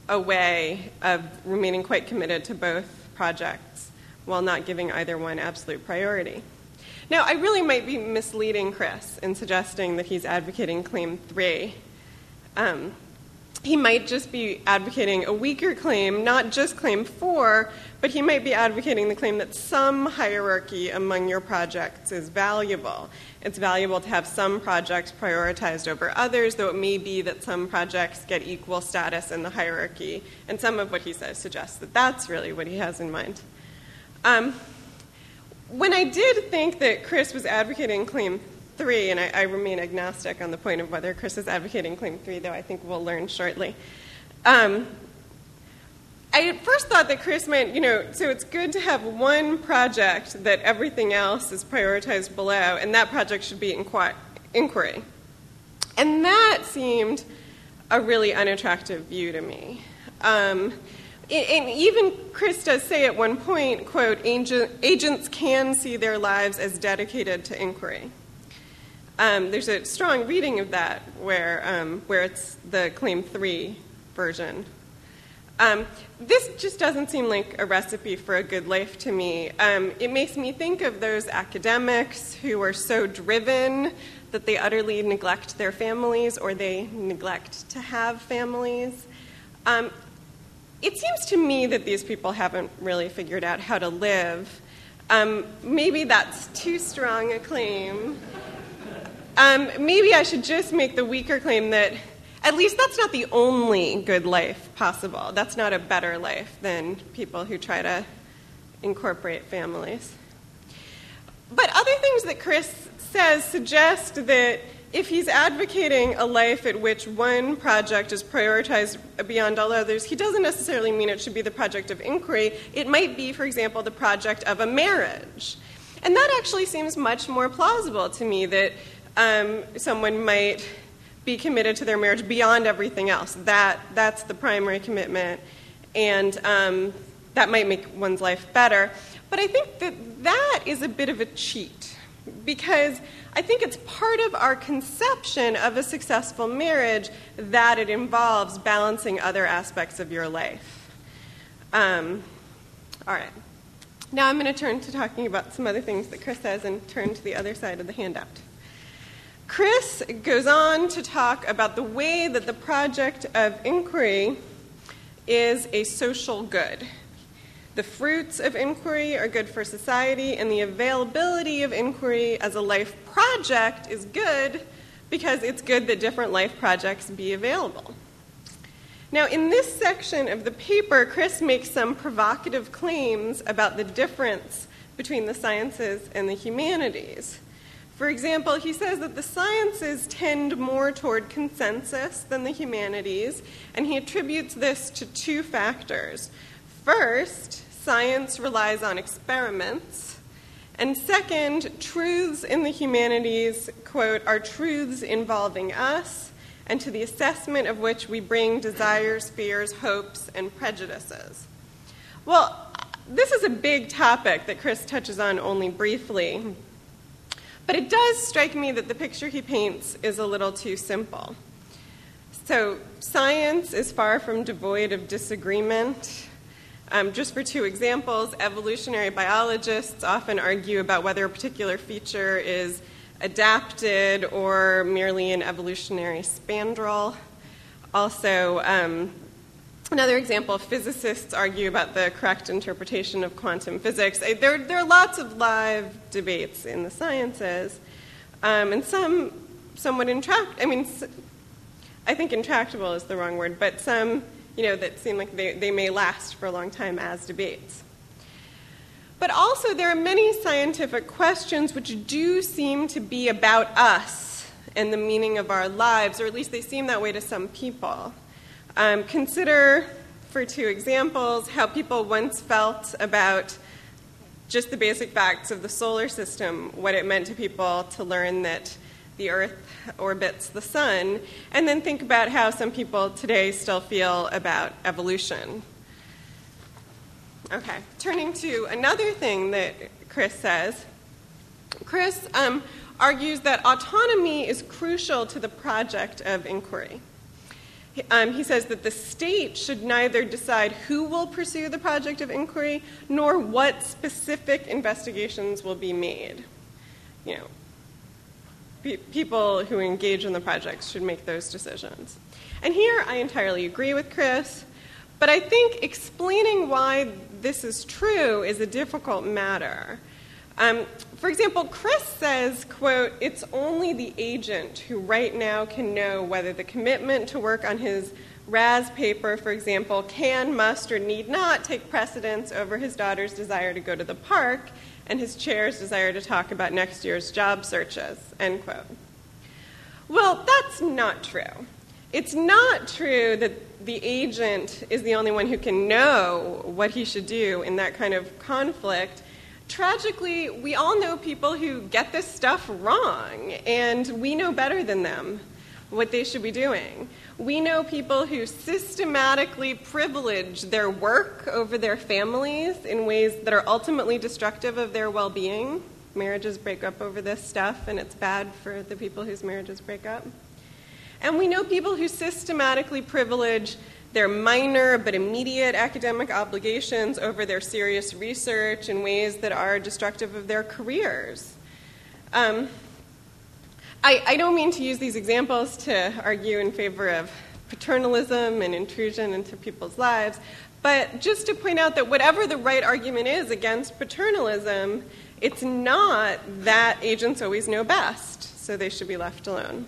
a way of remaining quite committed to both projects while not giving either one absolute priority. Now, I really might be misleading Chris in suggesting that he's advocating claim three. Um, he might just be advocating a weaker claim, not just claim four, but he might be advocating the claim that some hierarchy among your projects is valuable. It's valuable to have some projects prioritized over others, though it may be that some projects get equal status in the hierarchy. And some of what he says suggests that that's really what he has in mind. Um, when I did think that Chris was advocating claim three, and I, I, remain agnostic on the point of whether Chris is advocating claim three, though I think we'll learn shortly. Um, I at first thought that Chris meant, you know, so it's good to have one project that everything else is prioritized below, and that project should be inquiry. And that seemed a really unattractive view to me. Um, and even Chris does say at one point, quote, agents can see their lives as dedicated to inquiry. Um, there's a strong reading of that where, um, where it's the claim three version. Um, this just doesn't seem like a recipe for a good life to me. Um, it makes me think of those academics who are so driven that they utterly neglect their families or they neglect to have families. Um, it seems to me that these people haven't really figured out how to live. Um, maybe that's too strong a claim. Um, maybe I should just make the weaker claim that at least that's not the only good life possible. That's not a better life than people who try to incorporate families. But other things that Chris says suggest that if he's advocating a life at which one project is prioritized beyond all others, he doesn't necessarily mean it should be the project of inquiry. It might be, for example, the project of a marriage. And that actually seems much more plausible to me that um, someone might be committed to their marriage beyond everything else. That, that's the primary commitment, and um, that might make one's life better. But I think that that is a bit of a cheat because I think it's part of our conception of a successful marriage that it involves balancing other aspects of your life. Um, all right. Now I'm going to turn to talking about some other things that Chris says and turn to the other side of the handout. Chris goes on to talk about the way that the project of inquiry is a social good. The fruits of inquiry are good for society, and the availability of inquiry as a life project is good because it's good that different life projects be available. Now, in this section of the paper, Chris makes some provocative claims about the difference between the sciences and the humanities. For example, he says that the sciences tend more toward consensus than the humanities, and he attributes this to two factors. First, science relies on experiments. And second, truths in the humanities, quote, are truths involving us and to the assessment of which we bring desires, fears, hopes, and prejudices. Well, this is a big topic that Chris touches on only briefly, but it does strike me that the picture he paints is a little too simple. So, science is far from devoid of disagreement um, just for two examples, evolutionary biologists often argue about whether a particular feature is adapted or merely an evolutionary spandrel. Also, um, another example, physicists argue about the correct interpretation of quantum physics. There, there are lots of live debates in the sciences, um, and some somewhat intract. I mean, I think intractable is the wrong word, but some you know, that seem like they, they may last for a long time as debates. But also, there are many scientific questions which do seem to be about us and the meaning of our lives, or at least they seem that way to some people. Um, consider, for two examples, how people once felt about just the basic facts of the solar system, what it meant to people to learn that the Earth orbits the Sun, and then think about how some people today still feel about evolution. Okay, turning to another thing that Chris says. Chris um, argues that autonomy is crucial to the project of inquiry. Um, he says that the state should neither decide who will pursue the project of inquiry nor what specific investigations will be made. you know, pe- people who engage in the projects should make those decisions. And here I entirely agree with Chris, but I think explaining why this is true is a difficult matter. Um, for example, Chris says, quote, it's only the agent who right now can know whether the commitment to work on his Raz paper, for example, can, must, or need not take precedence over his daughter's desire to go to the park and his chair's desire to talk about next year's job searches, end quote. Well, that's not true. It's not true that the agent is the only one who can know what he should do in that kind of conflict. Tragically, we all know people who get this stuff wrong, and we know better than them what they should be doing. We know people who systematically privilege their work over their families in ways that are ultimately destructive of their well being. Marriages break up over this stuff, and it's bad for the people whose marriages break up. And we know people who systematically privilege their minor but immediate academic obligations over their serious research in ways that are destructive of their careers. Um, I, I don't mean to use these examples to argue in favor of paternalism and intrusion into people's lives, but just to point out that whatever the right argument is against paternalism, it's not that agents always know best, so they should be left alone.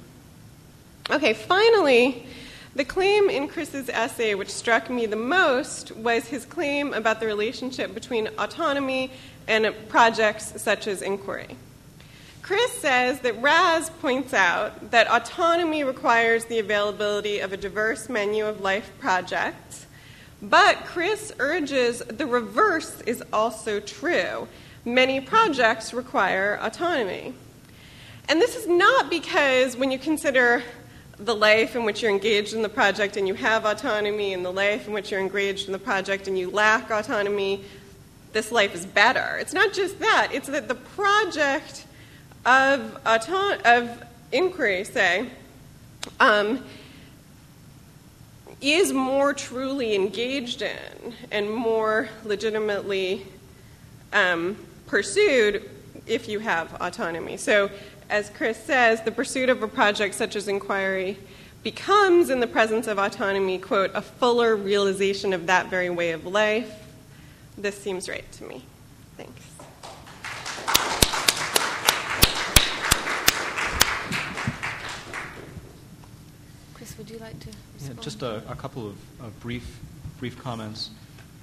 Okay, finally, the claim in Chris's essay which struck me the most was his claim about the relationship between autonomy and projects such as inquiry. Chris says that Raz points out that autonomy requires the availability of a diverse menu of life projects, but Chris urges the reverse is also true. Many projects require autonomy. And this is not because when you consider the life in which you're engaged in the project and you have autonomy and the life in which you're engaged in the project and you lack autonomy, this life is better. It's not just that, it's that the project of, auton- of inquiry, say, um, is more truly engaged in and more legitimately um, pursued if you have autonomy. So as Chris says, the pursuit of a project such as inquiry becomes, in the presence of autonomy, quote, a fuller realization of that very way of life. This seems right to me. Thanks. Chris, would you like to Yeah, just a, a couple of, of brief, brief comments.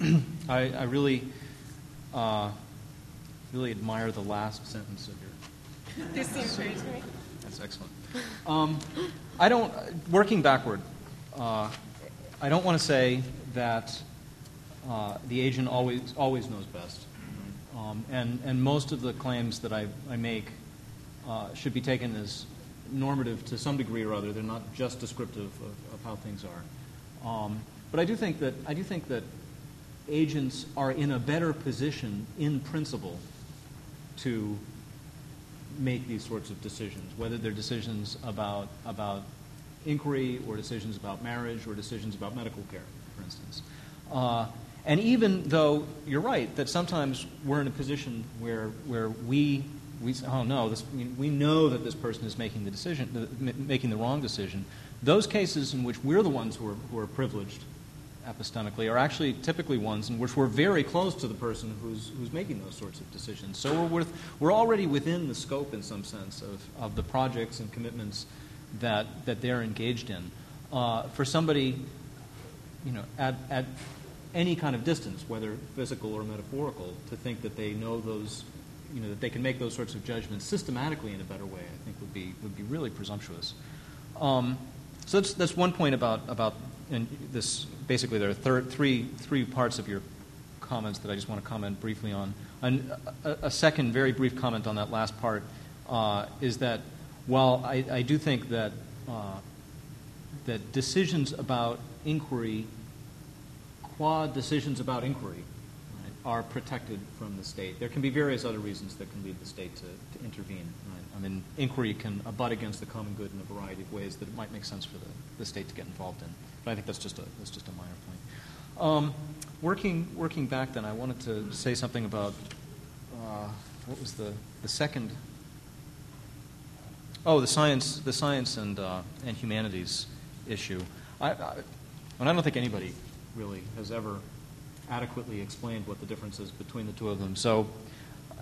[clears throat] I, I really, uh, really admire the last sentence of your [laughs] This seems right to me. That's excellent. Um, I don't, working backward, uh, I don't want to say that uh, the agent always, always knows best. Um, and, and most of the claims that I, I make uh, should be taken as normative to some degree or other. They're not just descriptive of, of how things are. Um, but I do think that I do think that agents are in a better position, in principle, to make these sorts of decisions, whether they're decisions about, about inquiry or decisions about marriage or decisions about medical care, for instance. Uh, and even though you're right that sometimes we're in a position where, where we, we say, oh no, this, we know that this person is making the decision, making the wrong decision, those cases in which we're the ones who are, who are privileged epistemically are actually typically ones in which we're very close to the person who's, who's making those sorts of decisions. So we're, we're already within the scope, in some sense, of, of the projects and commitments that, that they're engaged in. Uh, for somebody, you know, at, at any kind of distance, whether physical or metaphorical, to think that they know those, you know, that they can make those sorts of judgments systematically in a better way, I think would be, would be really presumptuous. Um, so that's, that's one point about, about this basically there are thir- three, three parts of your comments that I just want to comment briefly on. And a, a second, very brief comment on that last part uh, is that while I, I do think that, uh, that decisions about inquiry, qua decisions about inquiry, are protected from the state. There can be various other reasons that can lead the state to, to intervene. Right? I mean, inquiry can abut against the common good in a variety of ways that it might make sense for the, the state to get involved in. But I think that's just a, that's just a minor point. Um, working, working back then, I wanted to say something about uh, what was the, the second Oh, the science, the science and, uh, and humanities issue. I, I, and I don't think anybody really has ever adequately explained what the difference is between the two of them. So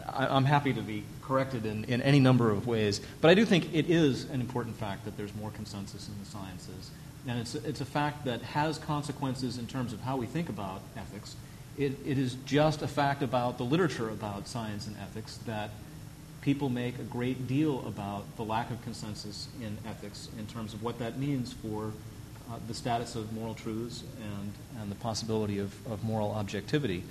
I, am happy to be corrected in, in any number of ways. But I do think it is an important fact that there's more consensus in the sciences. And it's, it's a fact that has consequences in terms of how we think about ethics. It, it is just a fact about the literature about science and ethics that people make a great deal about the lack of consensus in ethics in terms of what that means for uh, the status of moral truths and, and the possibility of, of moral objectivity.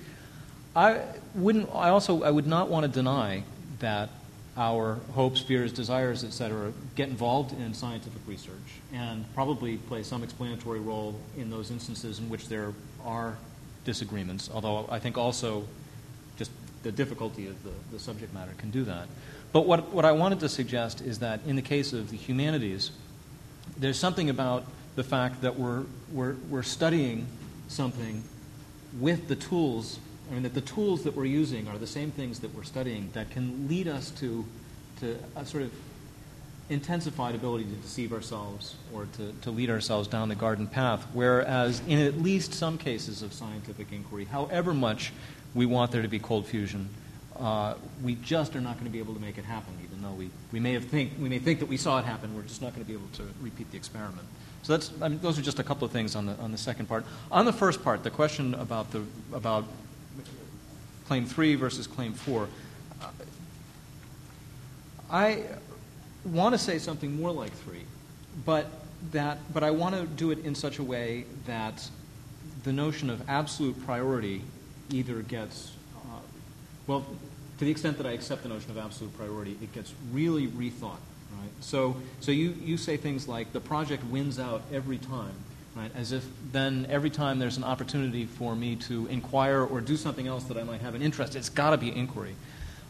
I wouldn't. I also I would not want to deny that our hopes, fears, desires, etc., get involved in scientific research and probably play some explanatory role in those instances in which there are disagreements. Although I think also just the difficulty of the, the subject matter can do that. But what, what I wanted to suggest is that in the case of the humanities, there's something about the fact that we're, we're, we're studying something with the tools, I mean, that the tools that we're using are the same things that we're studying that can lead us to, to a sort of intensified ability to deceive ourselves or to, to lead ourselves down the garden path. Whereas, in at least some cases of scientific inquiry, however much we want there to be cold fusion, uh, we just are not going to be able to make it happen, even though we, we, may have think, we may think that we saw it happen. We're just not going to be able to repeat the experiment. So that's, I mean, those are just a couple of things on the, on the second part. On the first part, the question about, the, about claim three versus claim four, uh, I want to say something more like three, but, that, but I want to do it in such a way that the notion of absolute priority either gets, uh, well, to the extent that I accept the notion of absolute priority, it gets really rethought Right? So, so you, you say things like the project wins out every time, right? As if then every time there's an opportunity for me to inquire or do something else that I might have an interest, it's got to be inquiry.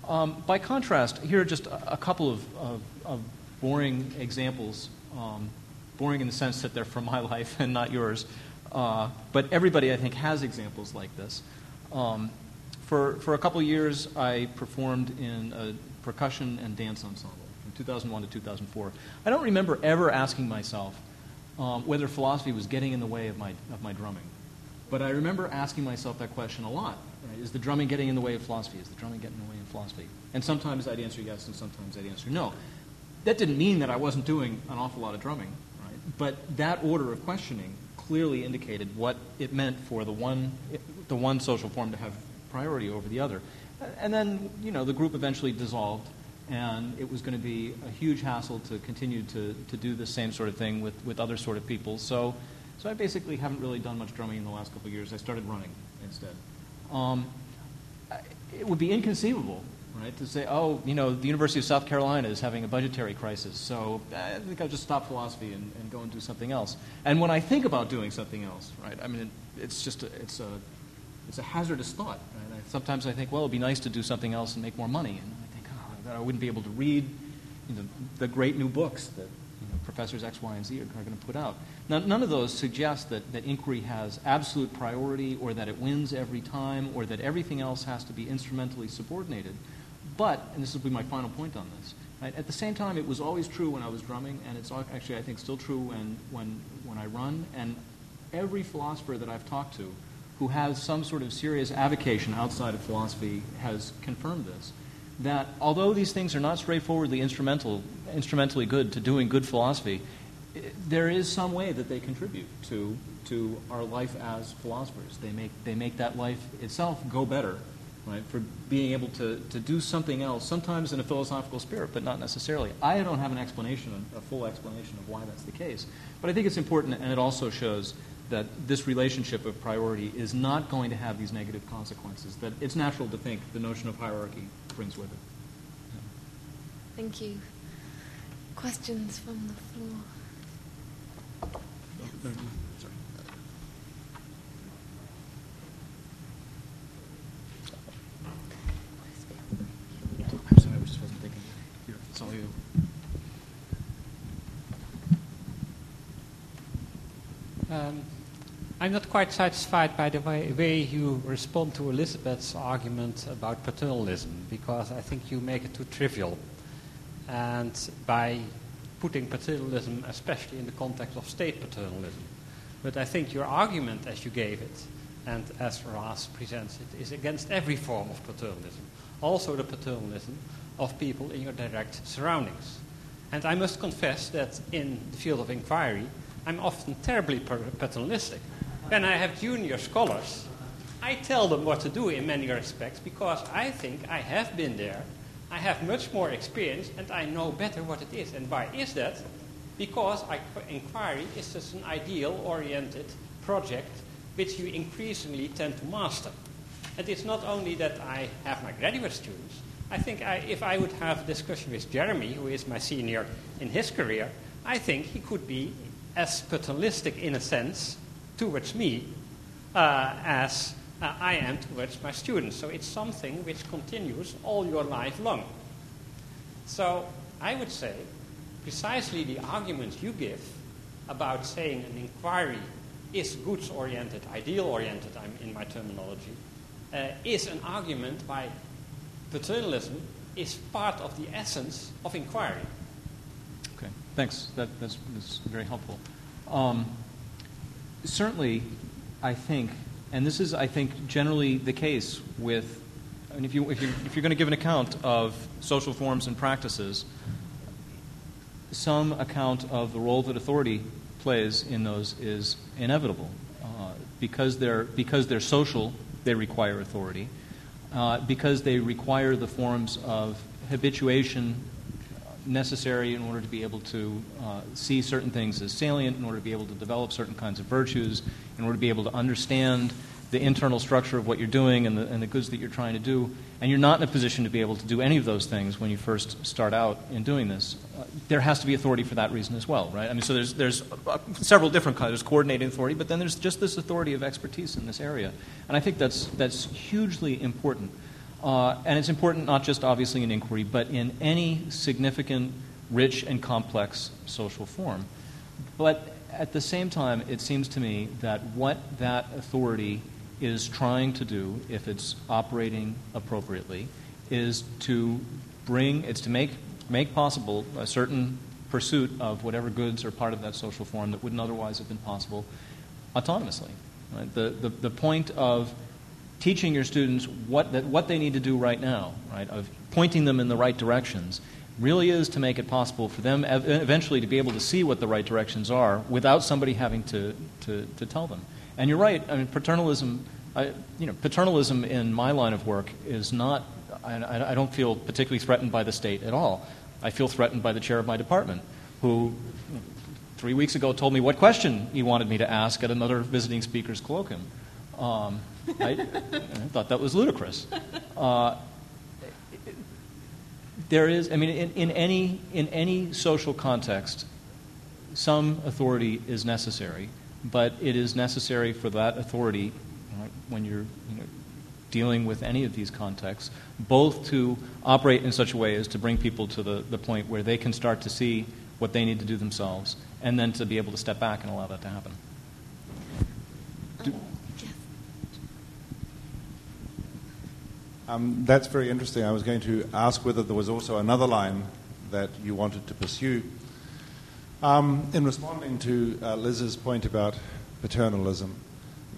Um, by contrast, here are just a, a couple of, of, of, boring examples, um, boring in the sense that they're from my [laughs] life and not yours. Uh, but everybody, I think, has examples like this. Um, for, for a couple years, I performed in a percussion and dance ensemble. 2001 to 2004. I don't remember ever asking myself um, whether philosophy was getting in the way of my, of my drumming. But I remember asking myself that question a lot. Right? Is the drumming getting in the way of philosophy? Is the drumming getting in the way of philosophy? And sometimes I'd answer yes, and sometimes I'd answer no. That didn't mean that I wasn't doing an awful lot of drumming, right? But that order of questioning clearly indicated what it meant for the one, the one social form to have priority over the other. And then, you know, the group eventually dissolved, and it was going to be a huge hassle to continue to, to do the same sort of thing with, with other sort of people. So, so I basically haven't really done much drumming in the last couple of years. I started running instead. Um, it would be inconceivable, right, to say, oh, you know, the University of South Carolina is having a budgetary crisis, so I think I'll just stop philosophy and, and go and do something else. And when I think about doing something else, right, I mean, it, it's just a, it's a it's a hazardous thought. Right? I, sometimes I think, well, it'd be nice to do something else and make more money. And that I wouldn't be able to read you know, the great new books that you know, professors X, Y, and Z are, are going to put out. Now, none of those suggest that, that inquiry has absolute priority or that it wins every time or that everything else has to be instrumentally subordinated. But, and this will be my final point on this, right, at the same time, it was always true when I was drumming, and it's actually, I think, still true when, when, when I run. And every philosopher that I've talked to who has some sort of serious avocation outside of philosophy has confirmed this that although these things are not straightforwardly instrumental, instrumentally good to doing good philosophy, there is some way that they contribute to, to our life as philosophers. They make, they make that life itself go better, right, for being able to, to do something else, sometimes in a philosophical spirit, but not necessarily. I don't have an explanation, a full explanation of why that's the case. But I think it's important, and it also shows that this relationship of priority is not going to have these negative consequences, that it's natural to think the notion of hierarchy brings with it. Thank you. Questions from the floor? Yes. I'm sorry, I just wasn't thinking. Here, it's all you. Um, I'm not quite satisfied by the way, way, you respond to Elizabeth's argument about paternalism because I think you make it too trivial. And by putting paternalism, especially in the context of state paternalism. But I think your argument, as you gave it, and as Raz presents it, is against every form of paternalism, also the paternalism of people in your direct surroundings. And I must confess that in the field of inquiry, I'm often terribly paternalistic. When I have junior scholars, I tell them what to do in many respects because I think I have been there, I have much more experience, and I know better what it is. And why is that? Because inquiry is just an ideal oriented project which you increasingly tend to master. And it's not only that I have my graduate students, I think I, if I would have a discussion with Jeremy, who is my senior in his career, I think he could be as paternalistic in a sense towards me uh, as uh, I am towards my students. So it's something which continues all your life long. So I would say precisely the arguments you give about saying an inquiry is goods oriented, ideal oriented, I'm in my terminology, uh, is an argument by paternalism is part of the essence of inquiry. Okay, thanks. That, that's, that's very helpful. Um, certainly, I think, and this is, I think, generally the case with, mean, if, you, if, you, if you're going to give an account of social forms and practices, some account of the role that authority plays in those is inevitable. Uh, because, they're, because they're social, they require authority. Uh, because they require the forms of habituation necessary in order to be able to uh, see certain things as salient, in order to be able to develop certain kinds of virtues, in order to be able to understand the internal structure of what you're doing and the, and the goods that you're trying to do. And you're not in a position to be able to do any of those things when you first start out in doing this. Uh, there has to be authority for that reason as well, right? I mean, so there's, there's uh, several different kinds. There's coordinating authority, but then there's just this authority of expertise in this area. And I think that's, that's hugely important. Uh, and it's important not just obviously in inquiry, but in any significant, rich, and complex social form. But at the same time, it seems to me that what that authority is trying to do, if it's operating appropriately, is to bring, it's to make, make possible a certain pursuit of whatever goods are part of that social form that wouldn't otherwise have been possible autonomously. Right? The, the, the point of teaching your students what, that, what they need to do right now, right, of pointing them in the right directions, really is to make it possible for them ev- eventually to be able to see what the right directions are without somebody having to, to, to tell them. And you're right, I mean, paternalism, I, you know, paternalism in my line of work is not, I, I don't feel particularly threatened by the state at all. I feel threatened by the chair of my department, who three weeks ago told me what question he wanted me to ask at another visiting speaker's colloquium. Um, I, I, thought that was ludicrous. Uh, there is, I mean, in, in, any, in any social context, some authority is necessary, but it is necessary for that authority, right, when you're you know, dealing with any of these contexts, both to operate in such a way as to bring people to the, the point where they can start to see what they need to do themselves, and then to be able to step back and allow that to happen. Um, that's very interesting. I was going to ask whether there was also another line that you wanted to pursue. Um, in responding to uh, Liz's point about paternalism,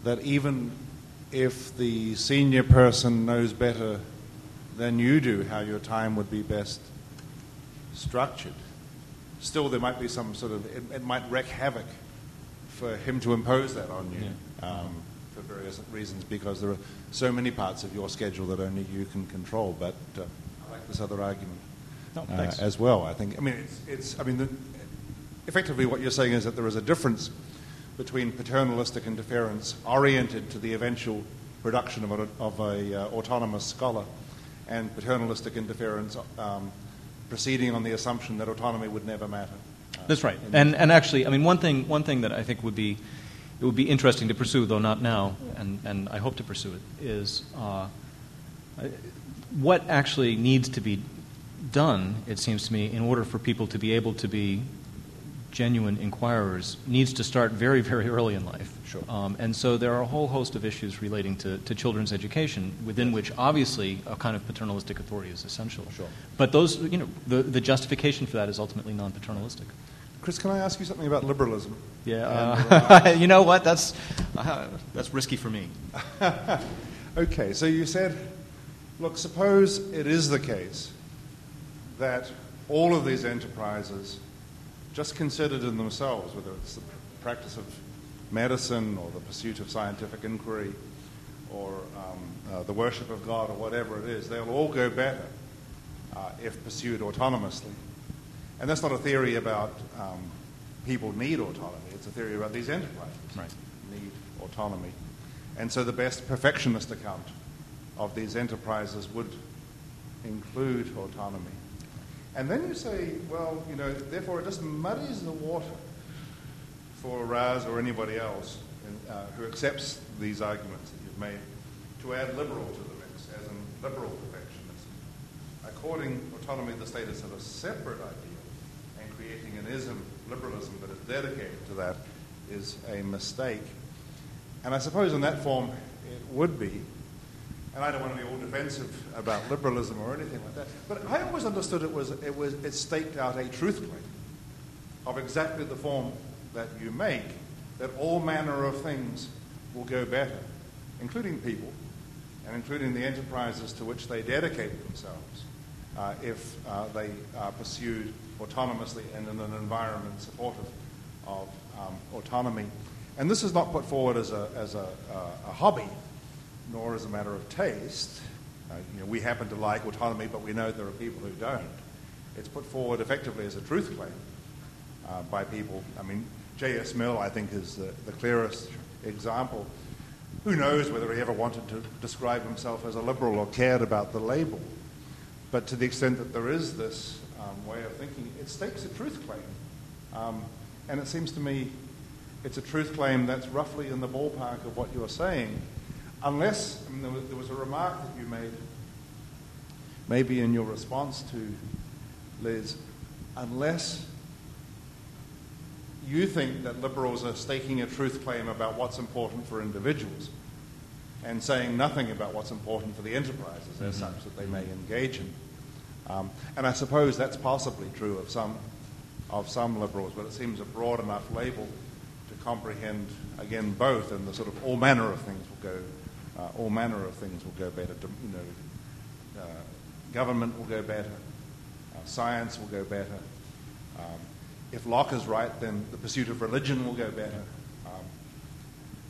that even if the senior person knows better than you do how your time would be best structured, still there might be some sort of, it, it might wreak havoc for him to impose that on you. Yeah. Um, various reasons because there are so many parts of your schedule that only you can control. But uh, I like this other argument no, uh, as well. I think. I mean, it's. it's I mean, the, effectively, what you're saying is that there is a difference between paternalistic interference oriented to the eventual production of an of a uh, autonomous scholar and paternalistic interference um, proceeding on the assumption that autonomy would never matter. Uh, That's right. And, and actually, I mean, one thing, one thing that I think would be it would be interesting to pursue, though not now, and, and I hope to pursue it, is uh, what actually needs to be done, it seems to me, in order for people to be able to be genuine inquirers needs to start very, very [laughs] early in life. Sure. Um, and so there are a whole host of issues relating to, to children's education, within which obviously a kind of paternalistic authority is essential. Sure. But those, you know, the, the justification for that is ultimately non paternalistic. Chris, can I ask you something about liberalism? Yeah, uh, [laughs] you know what? That's, uh, that's risky for me. [laughs] Okay, so you said, look, suppose it is the case that all of these enterprises, just considered in themselves, whether it's the practice of medicine or the pursuit of scientific inquiry or um, uh, the worship of God or whatever it is, they'll all go better uh, if pursued autonomously. And that's not a theory about um, people need autonomy, it's a theory about these enterprises Right. need autonomy. And so the best perfectionist account of these enterprises would include autonomy. And then you say, well, you know, therefore it just muddies the water for Raz or anybody else in, uh, who accepts these arguments that you've made to add liberal to the mix, as in liberal perfectionism. According autonomy the state is a separate ideal, an liberalism, that is dedicated to that is a mistake. And I suppose in that form it would be. And I don't want to be all defensive about liberalism or anything like that. But I always understood it was it was it staked out a truth claim of exactly the form that you make, that all manner of things will go better, including people, and including the enterprises to which they dedicate themselves, uh, if uh, they are pursued autonomously and in an environment supportive of um, autonomy. And this is not put forward as a, as a, a, a hobby, nor as a matter of taste. Uh, you know, we happen to like autonomy, but we know there are people who don't. It's put forward effectively as a truth claim uh, by people. I mean, J.S. Mill, I think, is the, the clearest example. Who knows whether he ever wanted to describe himself as a liberal or cared about the label? But to the extent that there is this um, way of thinking, it stakes a truth claim. Um, and it seems to me it's a truth claim that's roughly in the ballpark of what you're saying, unless I mean, there, was, there was a remark that you made, maybe in your response to Liz, unless you think that liberals are staking a truth claim about what's important for individuals and saying nothing about what's important for the enterprises as such that they may engage in. Um, and I suppose that's possibly true of some, of some liberals, but it seems a broad enough label to comprehend, again, both, and the sort of all manner of things will go, uh, all manner of things will go better. You know, uh, government will go better, uh, science will go better. Um, if Locke is right, then the pursuit of religion will go better.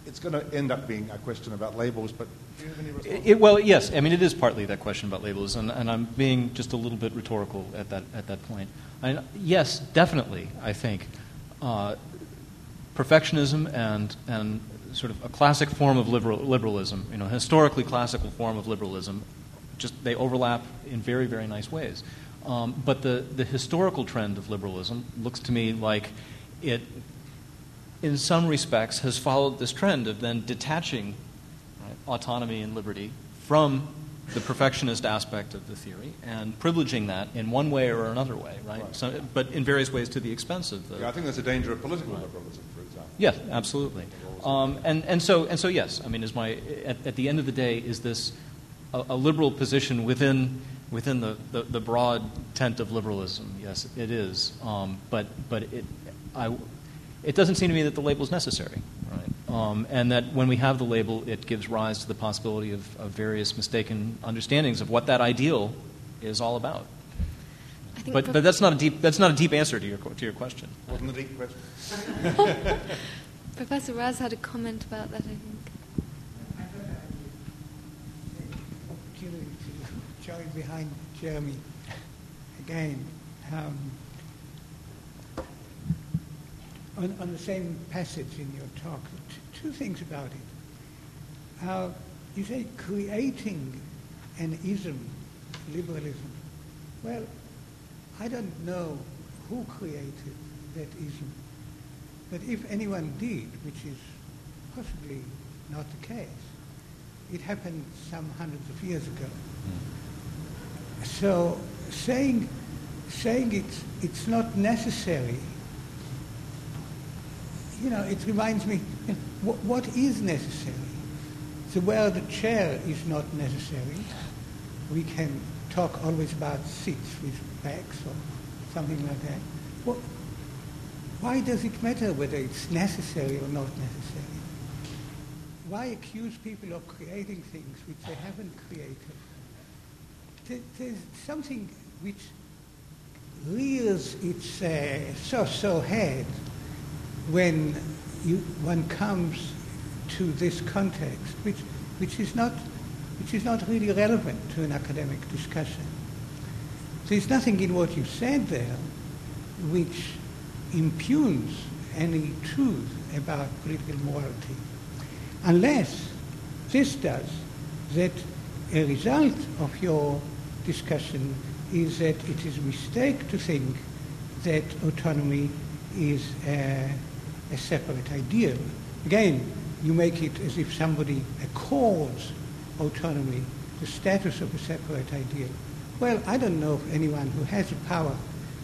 It's going to end up being a question about labels, but do you have any response? It, well, yes. I mean, it is partly that question about labels, and, and I'm being just a little bit rhetorical at that, at that point. I, yes, definitely, I think. Uh, perfectionism and, and sort of a classic form of liberal, liberalism, you know, historically classical form of liberalism, just they overlap in very, very nice ways. Um, but the, the historical trend of liberalism looks to me like it, in some respects, has followed this trend of then detaching right, autonomy and liberty from the perfectionist aspect of the theory and privileging that in one way or another way, right? Right. So, but in various ways to the expense of the. Yeah, I think there's a danger of political liberalism, for example. Yes, absolutely. Um, and, and, so, and so, yes, I mean, is my, at, at the end of the day, is this a, a liberal position within, within the, the, the broad tent of liberalism? Yes, it is. Um, but but it, I, it doesn't seem to me that the label is necessary, right? Um, and that when we have the label, it gives rise to the possibility of, of various mistaken understandings of what that ideal is all about. But, but that's, not a deep, that's not a deep answer to your, to your question. Wasn't the deep question? [laughs] [laughs] Professor Raz had a comment about that, I think. opportunity to join behind Jeremy again. Um, on, on the same passage in your talk, t- two things about it. Uh, you say creating an ism, liberalism. Well, I don't know who created that ism, but if anyone did, which is possibly not the case, it happened some hundreds of years ago. So saying, saying it's, it's not necessary you know, it reminds me, you know, what, what is necessary? The chair is not necessary, we can talk always about seats with backs or something like that. Well, why does it matter whether it's necessary or not necessary? Why accuse people of creating things which they haven't created? There's something which rears its uh, so-so head when you, one comes to this context, which, which, is not, which is not really relevant to an academic discussion. There's nothing in what you said there which impugns any truth about political morality, unless this does, that a result of your discussion is that it is a mistake to think that autonomy is a, a separate ideal. Again, you make it as if somebody accords autonomy the status of a separate ideal. Well, I don't know of anyone who has the power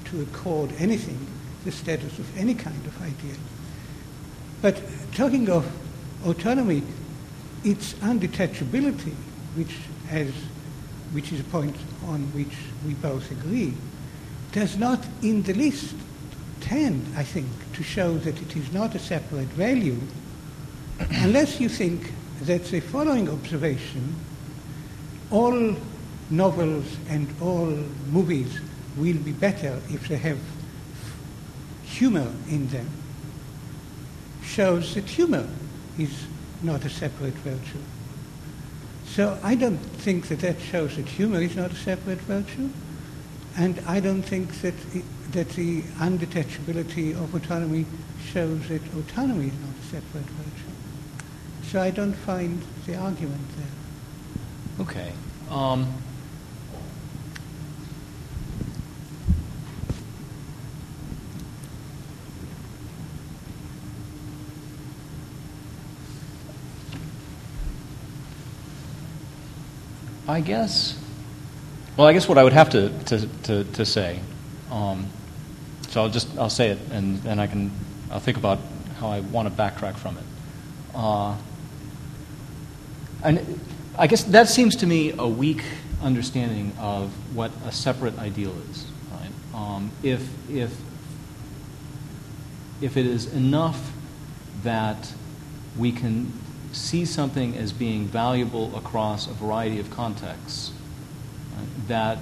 to accord anything the status of any kind of ideal. But talking of autonomy, its undetachability, which, as, which is a point on which we both agree, does not in the least tend, I think, to show that it is not a separate value, unless you think that the following observation, all novels and all movies will be better if they have humor in them, shows that humor is not a separate virtue. So I don't think that that shows that humor is not a separate virtue, and I don't think that, it, that the undetachability of autonomy shows that autonomy is not a separate virtue. So I don't find the argument there. Okay. Um, I guess. Well, I guess what I would have to to to, to say. Um, so I'll just I'll say it, and then I can I'll think about how I want to backtrack from it. Uh, and I guess that seems to me a weak understanding of what a separate ideal is. Right? Um, if if if it is enough that we can see something as being valuable across a variety of contexts, right, that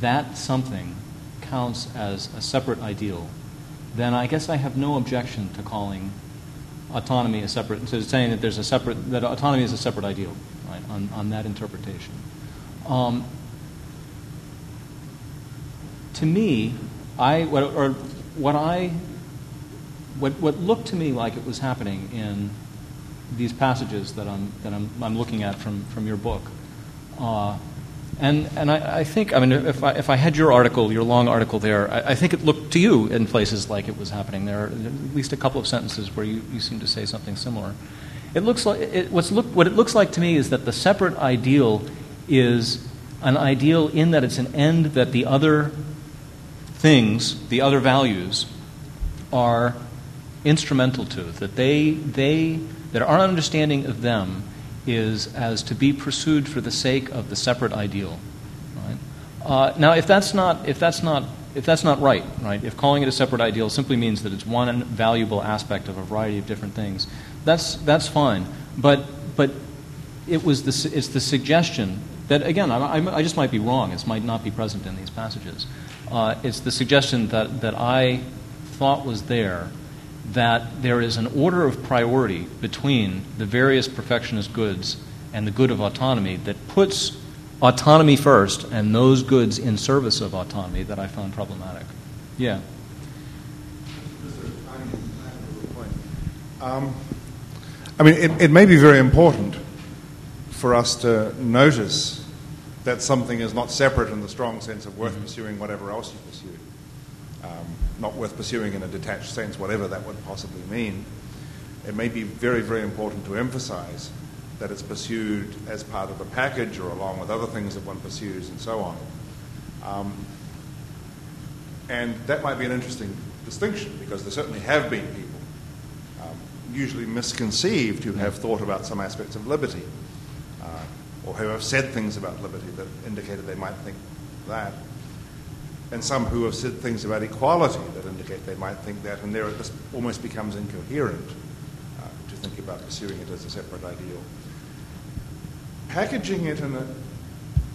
that something counts as a separate ideal, then I guess I have no objection to calling autonomy a separate, to saying that there's a separate, that autonomy is a separate ideal, right, on, on that interpretation. Um, to me, I, what, or what I, what, what looked to me like it was happening in these passages that I'm, that I'm, I'm looking at from, from your book. Uh, and and I, I, think, I mean, if I, if I had your article, your long article there, I, I, think it looked to you in places like it was happening. There are at least a couple of sentences where you, you seem to say something similar. It looks like, it, what's look, what it looks like to me is that the separate ideal is an ideal in that it's an end that the other things, the other values, are instrumental to, that they, they that our understanding of them is as to be pursued for the sake of the separate ideal. Right? Uh, now, if that's not if that's not if that's not right, right? If calling it a separate ideal simply means that it's one valuable aspect of a variety of different things, that's that's fine. But but it was the it's the suggestion that again I, I just might be wrong. It might not be present in these passages. Uh, it's the suggestion that that I thought was there that there is an order of priority between the various perfectionist goods and the good of autonomy that puts autonomy first and those goods in service of autonomy that I found problematic. Yeah. Um, I mean, it, it may be very important for us to notice that something is not separate in the strong sense of worth mm-hmm. pursuing whatever else you pursue um, not worth pursuing in a detached sense, whatever that would possibly mean, it may be very, very important to emphasize that it's pursued as part of a package or along with other things that one pursues and so on. Um, and that might be an interesting distinction because there certainly have been people usually misconceived who have thought about some aspects of liberty, uh, or who have said things about liberty that indicated they might think that, and some who have said things about equality that indicate they might think that, and there this almost becomes incoherent uh, to think about pursuing it as a separate ideal. Packaging it a,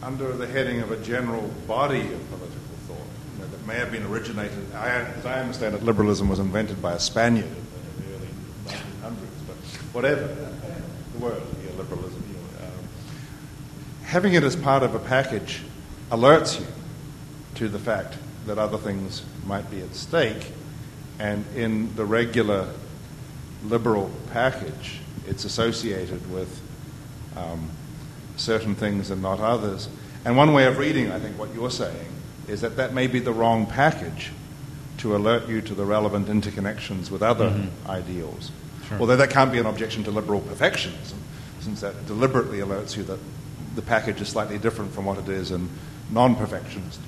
under the heading of a general body of political thought you know, that may have been originated, I, as I understand it, liberalism was invented by a Spaniard in the early 1900s, but whatever, the word, yeah, liberalism. Um, having it as part of a package alerts you to the fact that other things might be at stake, and in the regular liberal package, it's associated with um, certain things and not others. And one way of reading, I think, what you're saying is that that may be the wrong package to alert you to the relevant interconnections with other mm-hmm. ideals. Sure. Although that can't be an objection to liberal perfectionism, since that deliberately alerts you that the package is slightly different from what it is in non perfectionist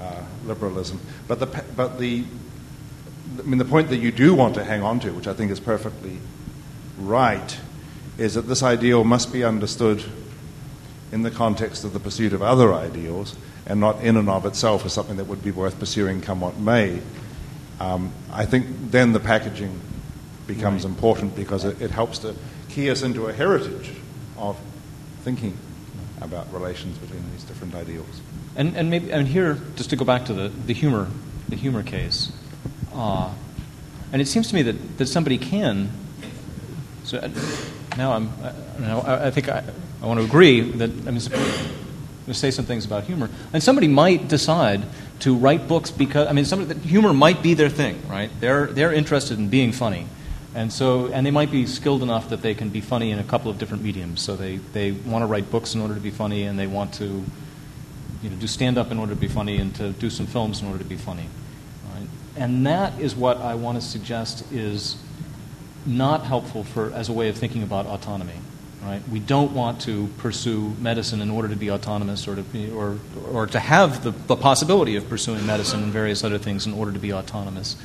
uh, liberalism. But, the, but the, I mean, the point that you do want to hang on to, which I think is perfectly right, is that this ideal must be understood in the context of the pursuit of other ideals and not in and of itself as something that would be worth pursuing come what may. Um, I think then the packaging becomes right. important because it, it helps to key us into a heritage of thinking about relations between these different ideals. And, and maybe and here, just to go back to the, the humor, the humor case, uh, and it seems to me that, that somebody can. So uh, now I'm, I, I think I, I want to agree that I mean, going to say some things about humor, and somebody might decide to write books because I mean, somebody humor might be their thing, right? They're they're interested in being funny, and so and they might be skilled enough that they can be funny in a couple of different mediums. So they they want to write books in order to be funny, and they want to you know, do stand up in order to be funny and to do some films in order to be funny. Right? And that is what I want to suggest is not helpful for, as a way of thinking about autonomy. Right? We don't want to pursue medicine in order to be autonomous or to, be, or, or to have the, the possibility of pursuing medicine and various other things in order to be autonomous.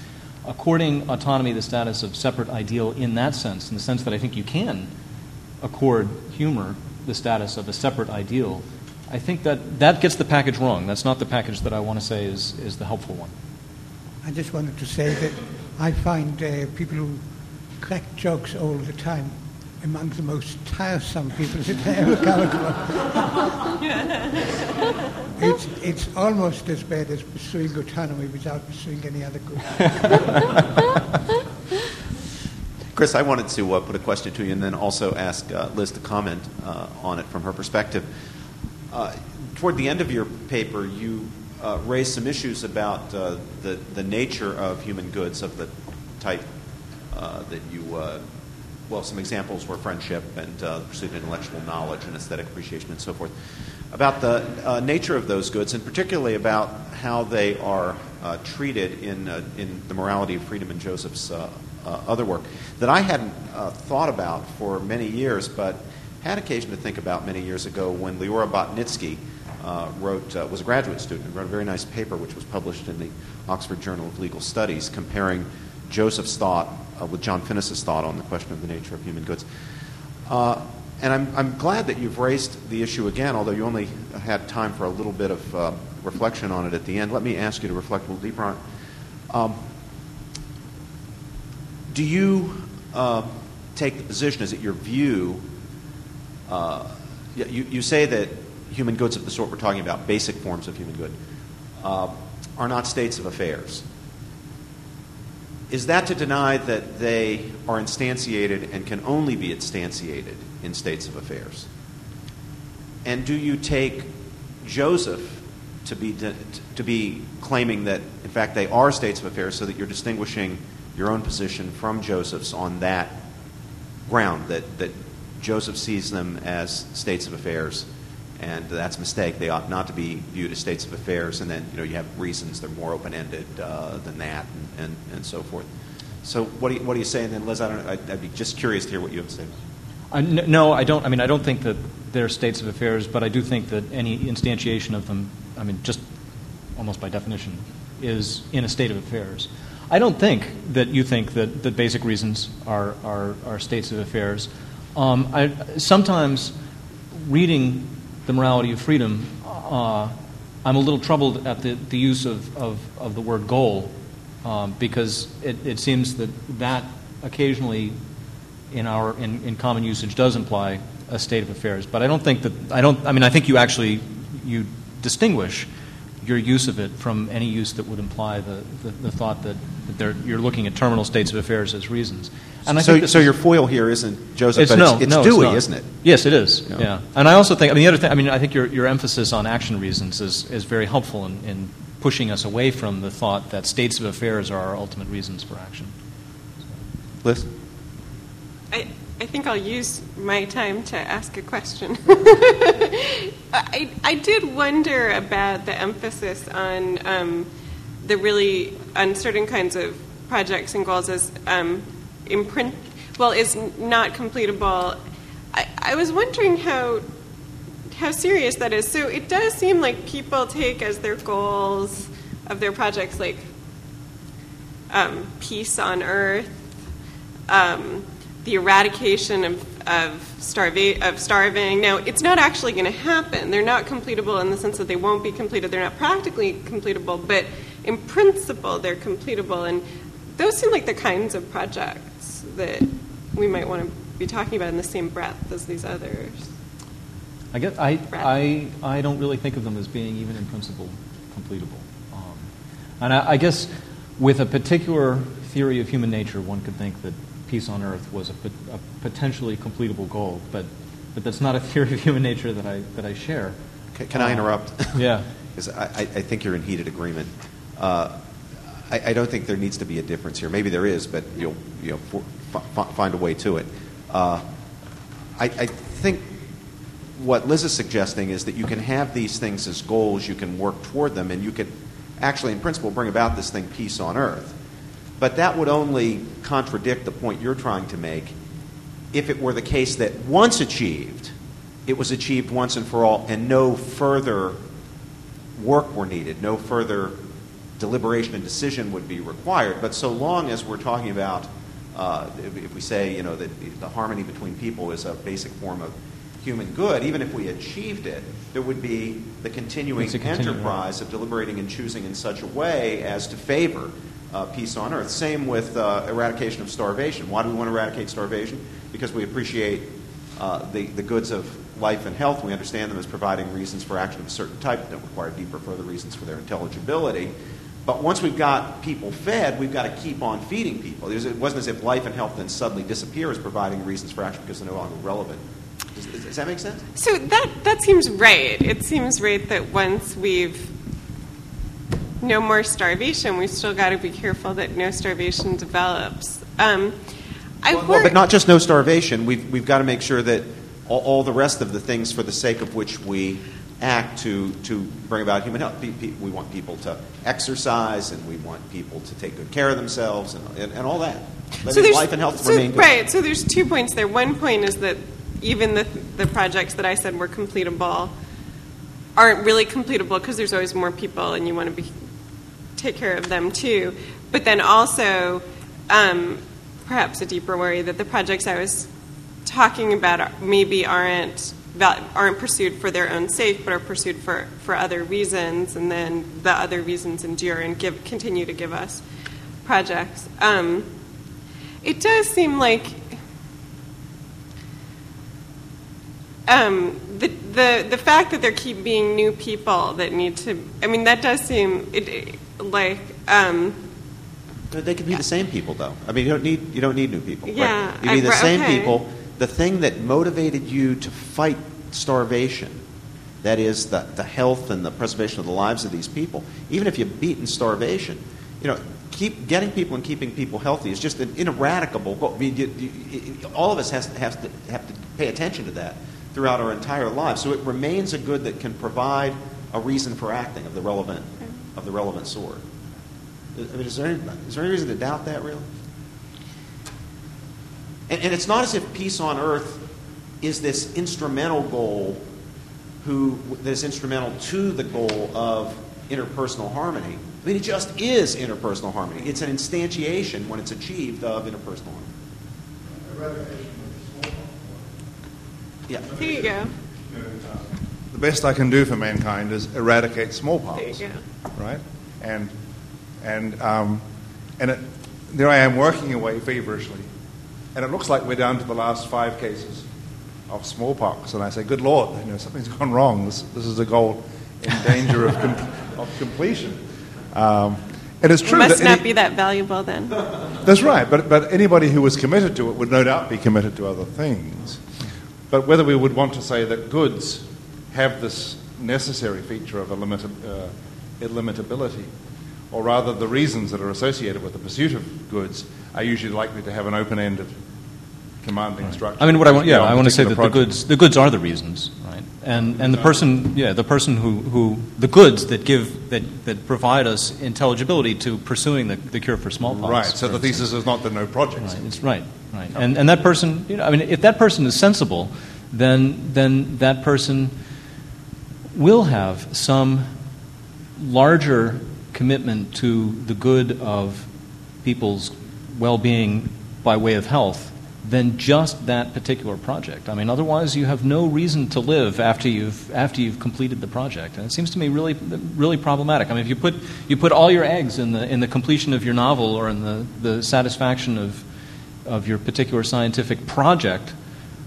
According autonomy the status of separate ideal in that sense, in the sense that I think you can accord humor the status of a separate ideal, I think that that gets the package wrong. That's not the package that I want to say is, is the helpful one. I just wanted to say that I find uh, people who crack jokes all the time among the most tiresome people that I ever come across. [laughs] it's, it's almost as bad as pursuing autonomy without pursuing any other good. [laughs] Chris, I wanted to uh, put a question to you and then also ask uh, Liz to comment uh, on it from her perspective. Uh, toward the end of your paper, you uh, raised some issues about uh, the, the nature of human goods of the type uh, that you, uh, well, some examples were friendship and uh, the pursuit of intellectual knowledge and aesthetic appreciation and so forth. About the nature of those goods, and particularly about how they are treated in, in the morality of freedom and Joseph's other work, that I hadn't thought about for many years, but had occasion to think about many years ago when Leora Batnitzky uh, wrote, uh, was a graduate student, and wrote a very nice paper which was published in the Oxford Journal of Legal Studies comparing Joseph's thought uh, with John Finnis's thought on the question of the nature of human goods. Uh, and I'm, I'm glad that you've raised the issue again, although you only had time for a little bit of uh, reflection on it at the end. Let me ask you to reflect a little deeper on it. Um, do you uh, take the position, is it your view uh, you, you say that human goods of the sort we're talking about, basic forms of human good, uh, are not states of affairs. Is that to deny that they are instantiated and can only be instantiated in states of affairs? And do you take Joseph to be, to be claiming that, in fact, they are states of affairs so that you're distinguishing your own position from Joseph's on that ground, that, that Joseph sees them as states of affairs, and that's a mistake. They ought not to be viewed as states of affairs, and then you know you have reasons they're more open-ended uh, than that, and, and, and, so forth. So what do you, what do you say? And then Liz, I don't, I'd, I'd be just curious to hear what you have to say. Uh, no, I don't. I mean, I don't think that they're states of affairs, but I do think that any instantiation of them, I mean, just almost by definition, is in a state of affairs. I don't think that you think that, that basic reasons are, are, are states of affairs. Um, I, sometimes reading The Morality of Freedom, uh, I'm a little troubled at the, the use of, of, of the word goal um, because it, it seems that that occasionally in our in, in common usage does imply a state of affairs. But I don't think that I don't. I mean, I think you actually you distinguish your use of it from any use that would imply the, the, the thought that, that you're looking at terminal states of affairs as reasons. And so, so your foil here isn't Joseph, it's, but no, it's, it's no, Dewey, it's isn't it? Yes, it is. Yeah. yeah. And I also think, I mean, the other thing, I mean, I think your, your emphasis on action reasons is, is very helpful in, in pushing us away from the thought that states of affairs are our ultimate reasons for action. So. Liz? I, I think I'll use my time to ask a question. [laughs] I, I did wonder about the emphasis on um, the really uncertain kinds of projects and goals as um, imprint, well, is not completable. I, I was wondering how how serious that is. So it does seem like people take as their goals of their projects like um, peace on earth, um, the eradication of, of, starva- of starving. Now, it's not actually going to happen. They're not completable in the sense that they won't be completed. They're not practically completable, but in principle, they're completable. And those seem like the kinds of projects that we might want to be talking about in the same breath as these others. I guess I, I, I don't really think of them as being even in principle completable. Um, and I, I, guess with a particular theory of human nature, one could think that peace on earth was a, a potentially completable goal, but, but that's not a theory of human nature that I, that I share. Can, can I uh, interrupt? yeah. [laughs] Because I, I think you're in heated agreement. Uh, I, I, don't think there needs to be a difference here. Maybe there is, but you'll, you know, for, f- find a way to it. Uh, I, I think what Liz is suggesting is that you can have these things as goals, you can work toward them, and you could actually, in principle, bring about this thing, peace on earth. But that would only contradict the point you're trying to make if it were the case that once achieved, it was achieved once and for all, and no further work were needed, no further deliberation and decision would be required. But so long as we're talking about, uh, if we say, you know, that the harmony between people is a basic form of human good, even if we achieved it, there would be the continuing enterprise of deliberating and choosing in such a way as to favor uh, peace on earth. Same with uh, eradication of starvation. Why do we want to eradicate starvation? Because we appreciate uh, the, the goods of life and health. We understand them as providing reasons for action of a certain type that don't require deeper further reasons for their intelligibility. But once we've got people fed, we've got to keep on feeding people. It wasn't as if life and health then suddenly disappear as providing reasons for action because they're no longer relevant does, does, that make sense? So that that seems right. It seems right that once we've no more starvation, we still got to be careful that no starvation develops. Um, I well, well, but not just no starvation. We've we've got to make sure that all, all, the rest of the things for the sake of which we act to to bring about human health. We want people to exercise, and we want people to take good care of themselves, and, and, and all that. so life and health so, remain good. Right. So there's two points there. One point is that even the, the projects that I said were completable aren't really completable because there's always more people and you want to be take care of them too. But then also, um, perhaps a deeper worry that the projects I was talking about maybe aren't aren't pursued for their own sake, but are pursued for, for other reasons, and then the other reasons endure and give continue to give us projects. Um, it does seem like um, the, the the fact that there keep being new people that need to, I mean, that does seem it, like. Um, they could be the same people, though. I mean, you don't need you don't need new people. Yeah, right? you need the I, same okay. people. The thing that motivated you to fight starvation, that is the the health and the preservation of the lives of these people. Even if you've beaten starvation, you know, keep getting people and keeping people healthy is just an ineradicable goal. I mean, you, you, all of us has, has to have to pay attention to that throughout our entire lives. So it remains a good that can provide a reason for acting of the relevant of the relevant sort. I mean, is there any, is there any reason to doubt that really? And, and it's not as if peace on earth is this instrumental goal who that is instrumental to the goal of interpersonal harmony. I mean, it just is interpersonal harmony. It's an instantiation, when it's achieved, of interpersonal harmony. Yeah. Here you go. The best I can do for mankind is eradicate smallpox. There you go. right? And and um, and it, there I am working away feverishly, and it looks like we're down to the last five cases of smallpox. And I say, "Good Lord, you know something's [laughs] gone wrong. This this is a goal in danger of com- [laughs] of completion." Um, and it's It must not any- be that valuable then. [laughs] that's right, but, but anybody who was committed to it would no doubt be committed to other things. But whether we would want to say that goods have this necessary feature of illimit- uh, illimitability, or rather the reasons that are associated with the pursuit of goods are usually likely to have an open-ended commanding structure. I mean, what I want, yeah, I want to say that particular the goods, the goods are the reasons, right? And and the person, yeah, the person who, who the goods that give that, that provide us intelligibility to pursuing the, the cure for smallpox. Right, so for the instance. thesis is not that no projects. Right, it's right, right. And, and that person, you know, I mean, if that person is sensible, then, then that person will have some larger commitment to the good of people's well being by way of health than just that particular project. I mean, otherwise, you have no reason to live after you've, after you've completed the project. And it seems to me really, really problematic. I mean, if you put, you put all your eggs in the, in the completion of your novel or in the, the satisfaction of, of your particular scientific project,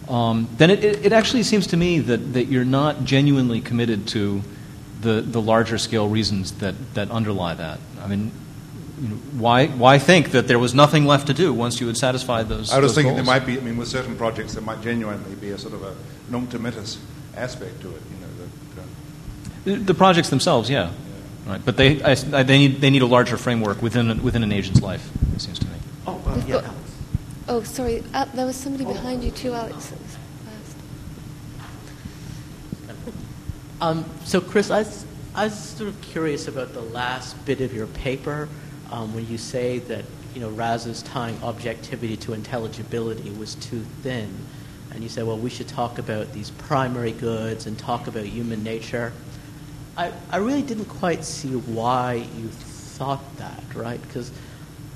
um, then it, it, it actually seems to me that, that you're not genuinely committed to the, the larger scale reasons that, that underlie that. I mean, you know, why, why think that there was nothing left to do once you had satisfied those I was those thinking goals? there might be, I mean, with certain projects, there might genuinely be a sort of a nunc dimittis aspect to it, you know, that, uh, The, the projects themselves, yeah. Right. But they, I, I- they, need, they need a larger framework within, within an agent's life, it seems to me. Oh, uh, yeah, got- Alex. Oh, sorry. Uh, there was somebody behind you too, Alex. that. Um, so, Chris, I was, I was sort of curious about the last bit of your paper um, when you say that you know Raz's tying objectivity to intelligibility was too thin, and you say, well, we should talk about these primary goods and talk about human nature. I, I really didn't quite see why you thought that, right? Because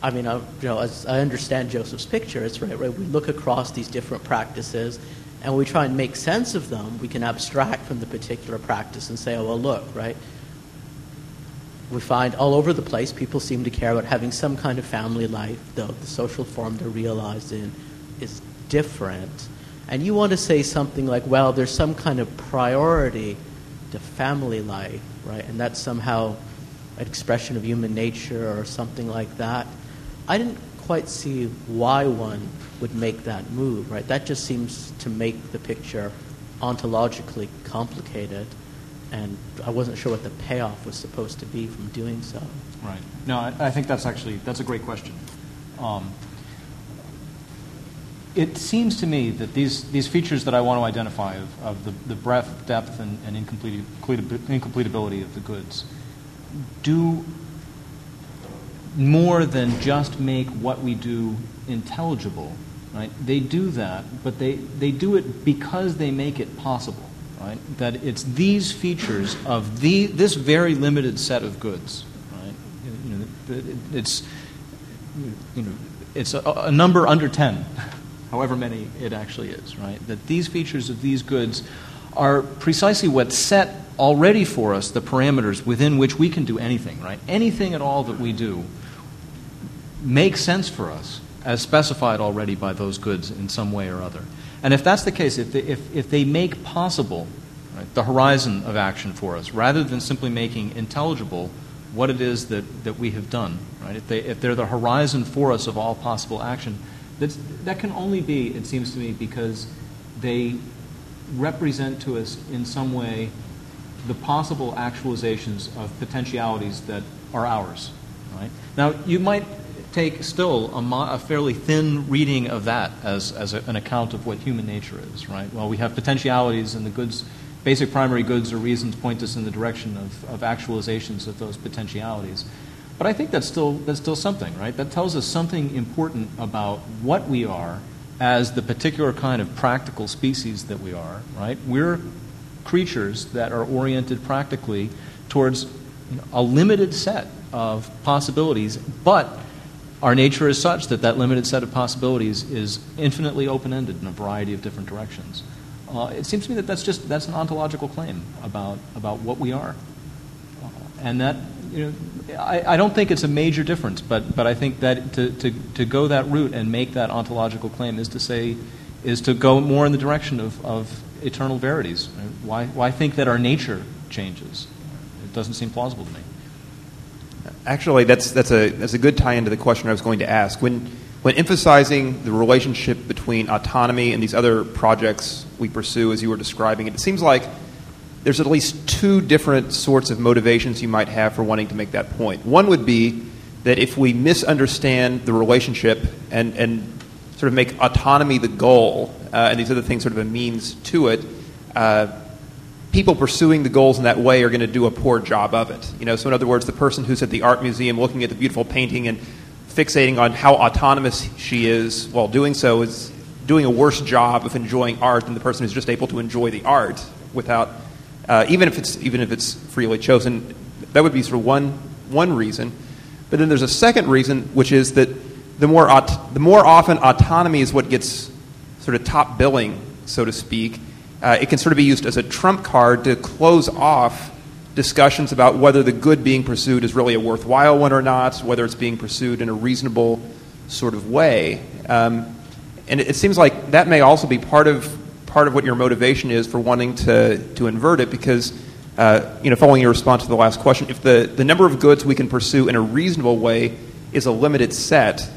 I mean, I, you know, as I understand Joseph's picture, it's right, right. We look across these different practices, and we try and make sense of them. We can abstract from the particular practice and say, oh, well, look, right. We find all over the place people seem to care about having some kind of family life, though the social form they're realized in is different. And you want to say something like, well, there's some kind of priority to family life, right? And that's somehow an expression of human nature or something like that. I didn't quite see why one would make that move, right? That just seems to make the picture ontologically complicated, and I wasn't sure what the payoff was supposed to be from doing so. Right. No, I, I think that's actually that's a great question. Um, it seems to me that these, these features that I want to identify of, of the, the breadth, depth, and, and incomplete, incompletability of the goods do more than just make what we do intelligible. Right? They do that, but they, they do it because they make it possible. Right? That it's these features of the, this very limited set of goods. Right? You know, it's, you know, it's a, a number under 10, [laughs] however many it actually is. Right? That these features of these goods are precisely what set already for us the parameters within which we can do anything. Right? Anything at all that we do makes sense for us as specified already by those goods in some way or other. And if that's the case, if they, if, if they make possible right, the horizon of action for us, rather than simply making intelligible what it is that, that we have done, right? If, they, if they're the horizon for us of all possible action, that's, that can only be, it seems to me, because they represent to us in some way the possible actualizations of potentialities that are ours. Right? Now, you might take still a, mo- a fairly thin reading of that as, as a, an account of what human nature is. Right? Well, we have potentialities, and the goods, basic primary goods or reasons point us in the direction of, of actualizations of those potentialities. But I think that's still, that's still something, right? That tells us something important about what we are as the particular kind of practical species that we are, right? We're creatures that are oriented practically towards a limited set of possibilities, but our nature is such that that limited set of possibilities is infinitely open-ended in a variety of different directions. Uh, it seems to me that that's just that's an ontological claim about about what we are, uh, and that you know I, I don't think it's a major difference, but but I think that to, to, to go that route and make that ontological claim is to say is to go more in the direction of, of eternal verities. Why why think that our nature changes? It doesn't seem plausible to me. Actually, that's, that's, a, that's a good tie into the question I was going to ask. When, when emphasizing the relationship between autonomy and these other projects we pursue, as you were describing it, it seems like there's at least two different sorts of motivations you might have for wanting to make that point. One would be that if we misunderstand the relationship and, and sort of make autonomy the goal, uh, and these other things sort of a means to it, uh, people pursuing the goals in that way are going to do a poor job of it. You know, so in other words, the person who's at the art museum looking at the beautiful painting and fixating on how autonomous she is while doing so is doing a worse job of enjoying art than the person who's just able to enjoy the art without, uh, even if it's even if it's freely chosen. That would be sort of one one reason. But then there's a second reason, which is that the more aut- the more often autonomy is what gets sort of top billing, so to speak uh, it can sort of be used as a trump card to close off discussions about whether the good being pursued is really a worthwhile one or not, whether it's being pursued in a reasonable sort of way. Um, and it, it seems like that may also be part of part of what your motivation is for wanting to, to invert it because uh, you know following your response to the last question if the, the number of goods we can pursue in a reasonable way is a limited set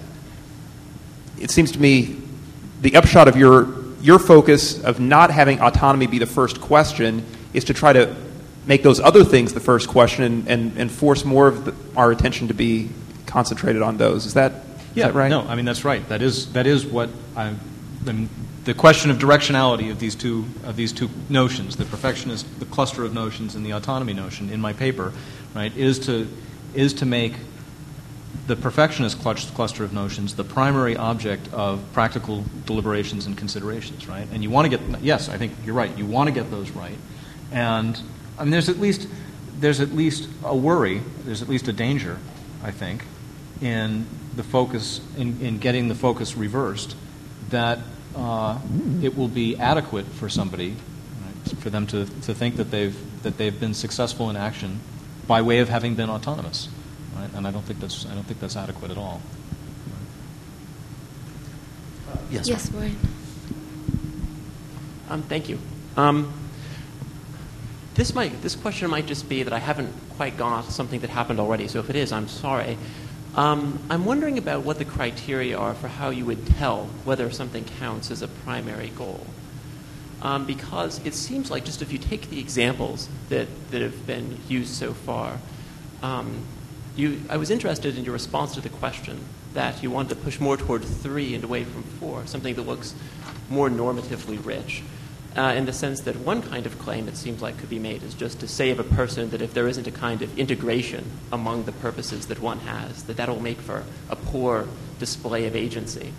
it seems to me the upshot of your your focus of not having autonomy be the first question is to try to make those other things the first question and, and, and force more of the, our attention to be concentrated on those. Is that, yeah, is that right? No, I mean, that's right. That is, that is what I, I mean, the question of directionality of these two of these two notions, the perfectionist, the cluster of notions, and the autonomy notion in my paper, right, is to is to make the perfectionist cluster of notions the primary object of practical deliberations and considerations, right? And you want to get yes, I think you're right. You want to get those right, and I mean, there's at least there's at least a worry, there's at least a danger, I think, in the focus in, in getting the focus reversed that uh, it will be adequate for somebody right, for them to, to think that they've that they've been successful in action by way of having been autonomous right? And I don't think that's I don't think that's adequate at all. Uh, yes. Yes, Warren. Um, thank you. Um, this might this question might just be that I haven't quite gone off something that happened already. So if it is, I'm sorry. Um, I'm wondering about what the criteria are for how you would tell whether something counts as a primary goal. Um, because it seems like just if you take the examples that, that have been used so far, um, you, I was interested in your response to the question that you wanted to push more toward three and away from four, something that looks more normatively rich. Uh, in the sense that one kind of claim it seems like could be made is just to say of a person that if there isn't a kind of integration among the purposes that one has, that that will make for a poor display of agency.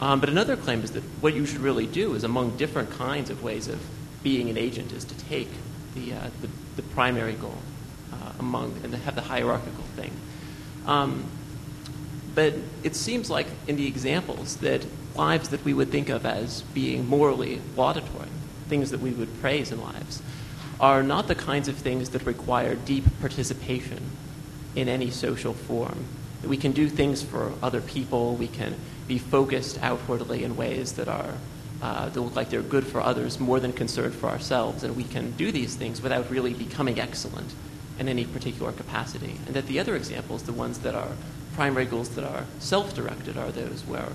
Um, but another claim is that what you should really do is among different kinds of ways of being an agent is to take the, uh, the, the primary goal uh, among and have the hierarchical thing. Um, but it seems like in the examples that lives that we would think of as being morally laudatory, things that we would praise in lives, are not the kinds of things that require deep participation in any social form. We can do things for other people, we can be focused outwardly in ways that are uh, that look like they're good for others more than concerned for ourselves, and we can do these things without really becoming excellent in any particular capacity. And that the other examples, the ones that are primary goals that are self-directed, are those where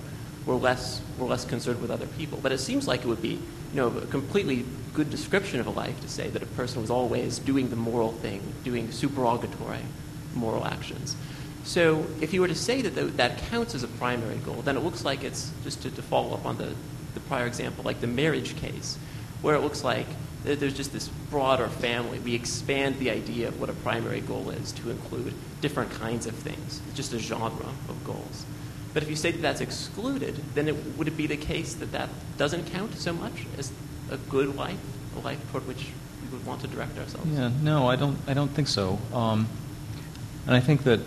we're less, we're less concerned with other people. But it seems like it would be you know, a completely good description of a life to say that a person was always doing the moral thing, doing supererogatory moral actions. So if you were to say that that counts as a primary goal, then it looks like it's, just to, to follow up on the, the prior example, like the marriage case, where it looks like there's just this broader family. We expand the idea of what a primary goal is to include different kinds of things, it's just a genre of goals. But if you say that that's excluded, then it, would it be the case that that doesn't count so much as a good life, a life toward which we would want to direct ourselves? Yeah, no, I don't. I don't think so. Um, And I think that,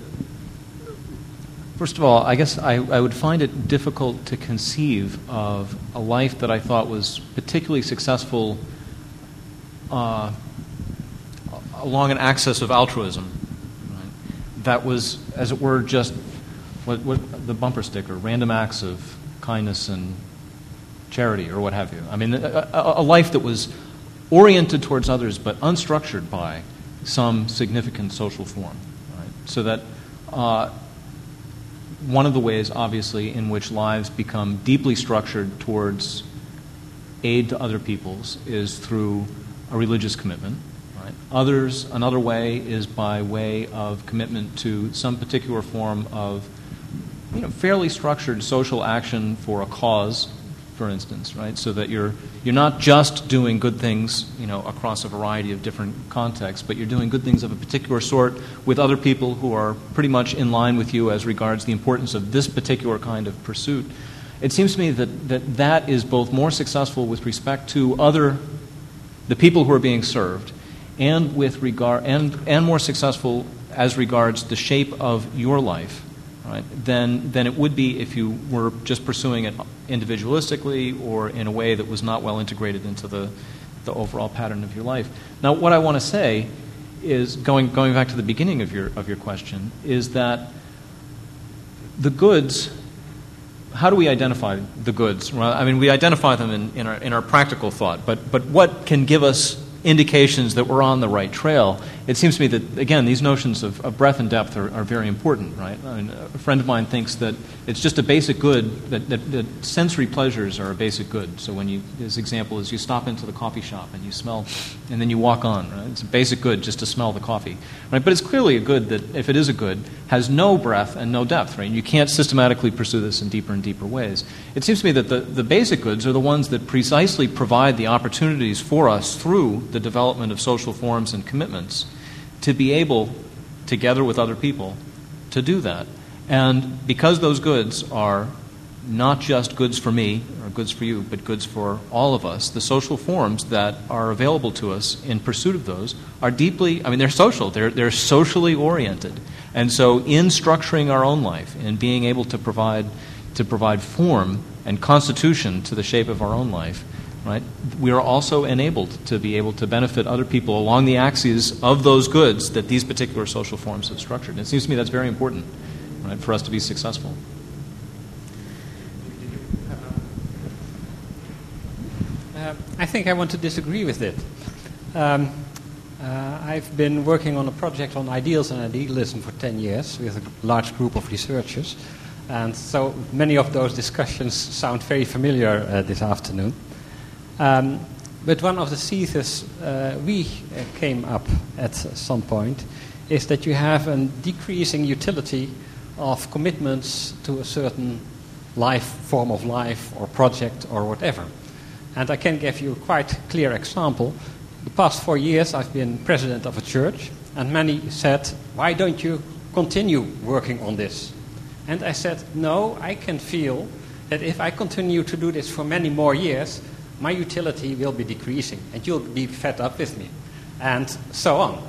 first of all, I guess I, I would find it difficult to conceive of a life that I thought was particularly successful uh, along an axis of altruism. Right? That was, as it were, just what, what the bumper sticker, random acts of kindness and charity or what have you. I mean, a, a, life that was oriented towards others but unstructured by some significant social form. Right? So that uh, one of the ways, obviously, in which lives become deeply structured towards aid to other peoples is through a religious commitment. Right? Others, another way is by way of commitment to some particular form of you know, fairly structured social action for a cause for instance, right? So that you're you're not just doing good things, you know, across a variety of different contexts, but you're doing good things of a particular sort with other people who are pretty much in line with you as regards the importance of this particular kind of pursuit. It seems to me that that, that is both more successful with respect to other the people who are being served and with regard and and more successful as regards the shape of your life right, than, than it would be if you were just pursuing it individualistically or in a way that was not well integrated into the, the overall pattern of your life. Now, what I want to say is, going, going back to the beginning of your, of your question, is that the goods, how do we identify the goods? Well, I mean, we identify them in, in, our, in our practical thought, but, but what can give us indications that we're on the right trail. It seems to me that, again, these notions of, of breadth and depth are, are, very important, right? I mean, a friend of mine thinks that it's just a basic good, that, that, that, sensory pleasures are a basic good. So when you, his example is you stop into the coffee shop and you smell, and then you walk on, right? It's a basic good just to smell the coffee, right? But it's clearly a good that, if it is a good, has no breadth and no depth, right? You can't systematically pursue this in deeper and deeper ways. It seems to me that the, the basic goods are the ones that precisely provide the opportunities for us through the development of social forms and commitments to be able, together with other people, to do that. And because those goods are not just goods for me or goods for you, but goods for all of us, the social forms that are available to us in pursuit of those are deeply, I mean, they're social, they're, they're socially oriented. And so, in structuring our own life, in being able to provide, to provide form and constitution to the shape of our own life, right, we are also enabled to be able to benefit other people along the axes of those goods that these particular social forms have structured. And it seems to me that's very important right, for us to be successful. Uh, I think I want to disagree with it. Um, uh, I've been working on a project on ideals and idealism for 10 years with a large group of researchers. And so many of those discussions sound very familiar uh, this afternoon. Um, but one of the theses uh, we came up at some point is that you have a decreasing utility of commitments to a certain life, form of life, or project, or whatever. And I can give you a quite clear example. The past four years, I've been president of a church, and many said, Why don't you continue working on this? And I said, No, I can feel that if I continue to do this for many more years, my utility will be decreasing and you'll be fed up with me, and so on.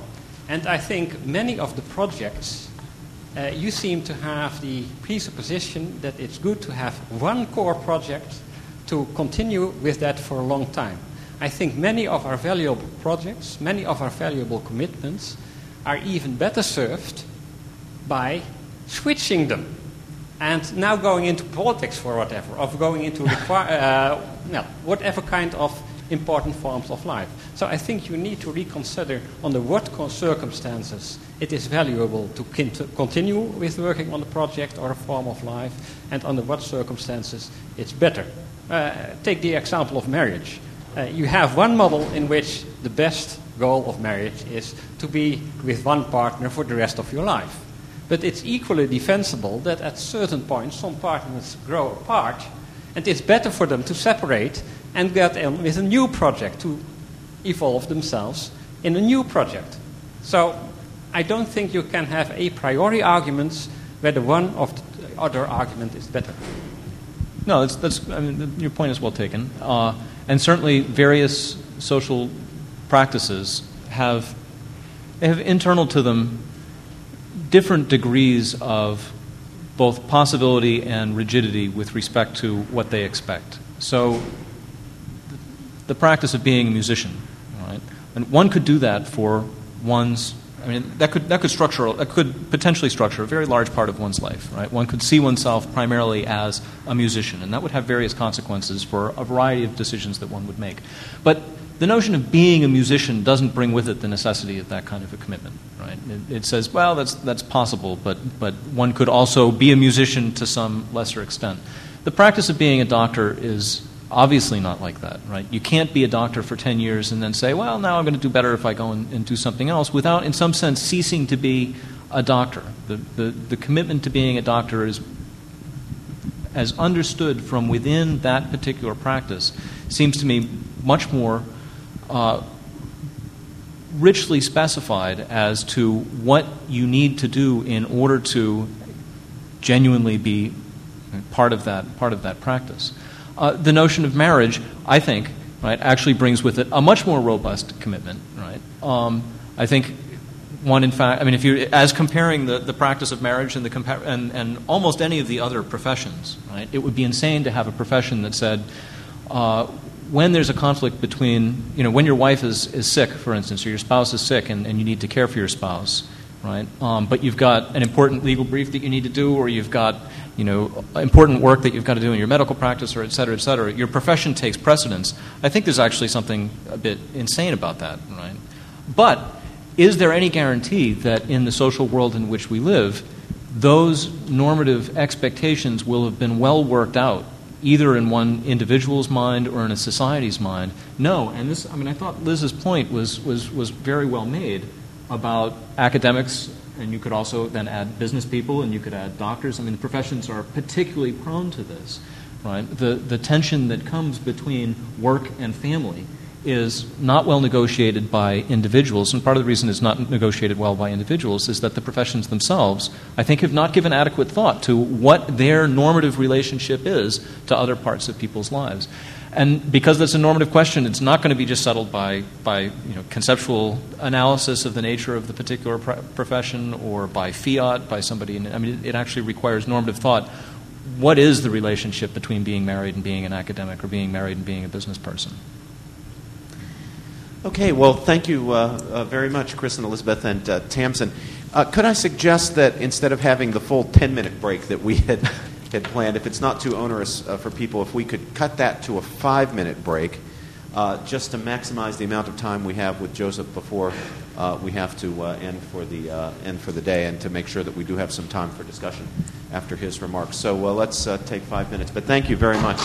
And I think many of the projects, uh, you seem to have the presupposition that it's good to have one core project to continue with that for a long time. I think many of our valuable projects, many of our valuable commitments, are even better served by switching them and now going into politics for whatever, of going into uh, whatever kind of important forms of life. So I think you need to reconsider under what circumstances it is valuable to continue with working on a project or a form of life, and under what circumstances it's better. Uh, take the example of marriage. Uh, you have one model in which the best goal of marriage is to be with one partner for the rest of your life. But it's equally defensible that at certain points some partners grow apart, and it's better for them to separate and get on with a new project to evolve themselves in a new project. So I don't think you can have a priori arguments whether one of the other argument is better. No, that's, that's I mean, your point is well taken. Uh, and certainly various social practices have, have internal to them different degrees of both possibility and rigidity with respect to what they expect. So, the practice of being a musician, right? And one could do that for one's. I mean, that could that could structure that could potentially structure a very large part of one's life, right? One could see oneself primarily as a musician, and that would have various consequences for a variety of decisions that one would make. But the notion of being a musician doesn't bring with it the necessity of that kind of a commitment, right? It, it, says, well, that's, that's possible, but, but one could also be a musician to some lesser extent. The practice of being a doctor is obviously not like that, right? You can't be a doctor for 10 years and then say, well, now I'm going to do better if I go and, and do something else without, in some sense, ceasing to be a doctor. The, the, the commitment to being a doctor is as understood from within that particular practice seems to me much more uh, richly specified as to what you need to do in order to genuinely be part of that part of that practice. Uh, the notion of marriage, I think, right, actually brings with it a much more robust commitment. Right, um, I think one, in fact, I mean, if you as comparing the, the practice of marriage and the compa- and, and almost any of the other professions, right, it would be insane to have a profession that said. Uh, when there's a conflict between, you know, when your wife is, is sick, for instance, or your spouse is sick and, and you need to care for your spouse, right? Um, but you've got an important legal brief that you need to do, or you've got, you know, important work that you've got to do in your medical practice, or et cetera, et cetera. Your profession takes precedence. I think there's actually something a bit insane about that, right? But is there any guarantee that in the social world in which we live, those normative expectations will have been well worked out either in one individual's mind or in a society's mind. No, and this, I mean, I thought Liz's point was, was, was very well made about academics, and you could also then add business people and you could add doctors. I mean, the professions are particularly prone to this, right? The, the tension that comes between work and family is not well negotiated by individuals, and part of the reason it's not negotiated well by individuals is that the professions themselves, I think, have not given adequate thought to what their normative relationship is to other parts of people's lives. And because that's a normative question, it's not going to be just settled by, by you know, conceptual analysis of the nature of the particular profession or by fiat, by somebody. I mean, it actually requires normative thought. What is the relationship between being married and being an academic or being married and being a business person? Okay, well, thank you uh, uh, very much, Chris and Elizabeth and uh, Tamsin. Uh, could I suggest that instead of having the full 10 minute break that we [laughs] had, had planned, if it's not too onerous uh, for people, if we could cut that to a five minute break uh, just to maximize the amount of time we have with Joseph before we have to end, for the, end for the day and to make sure that we do have some time for discussion after his remarks. So let's take five minutes. But thank you very much.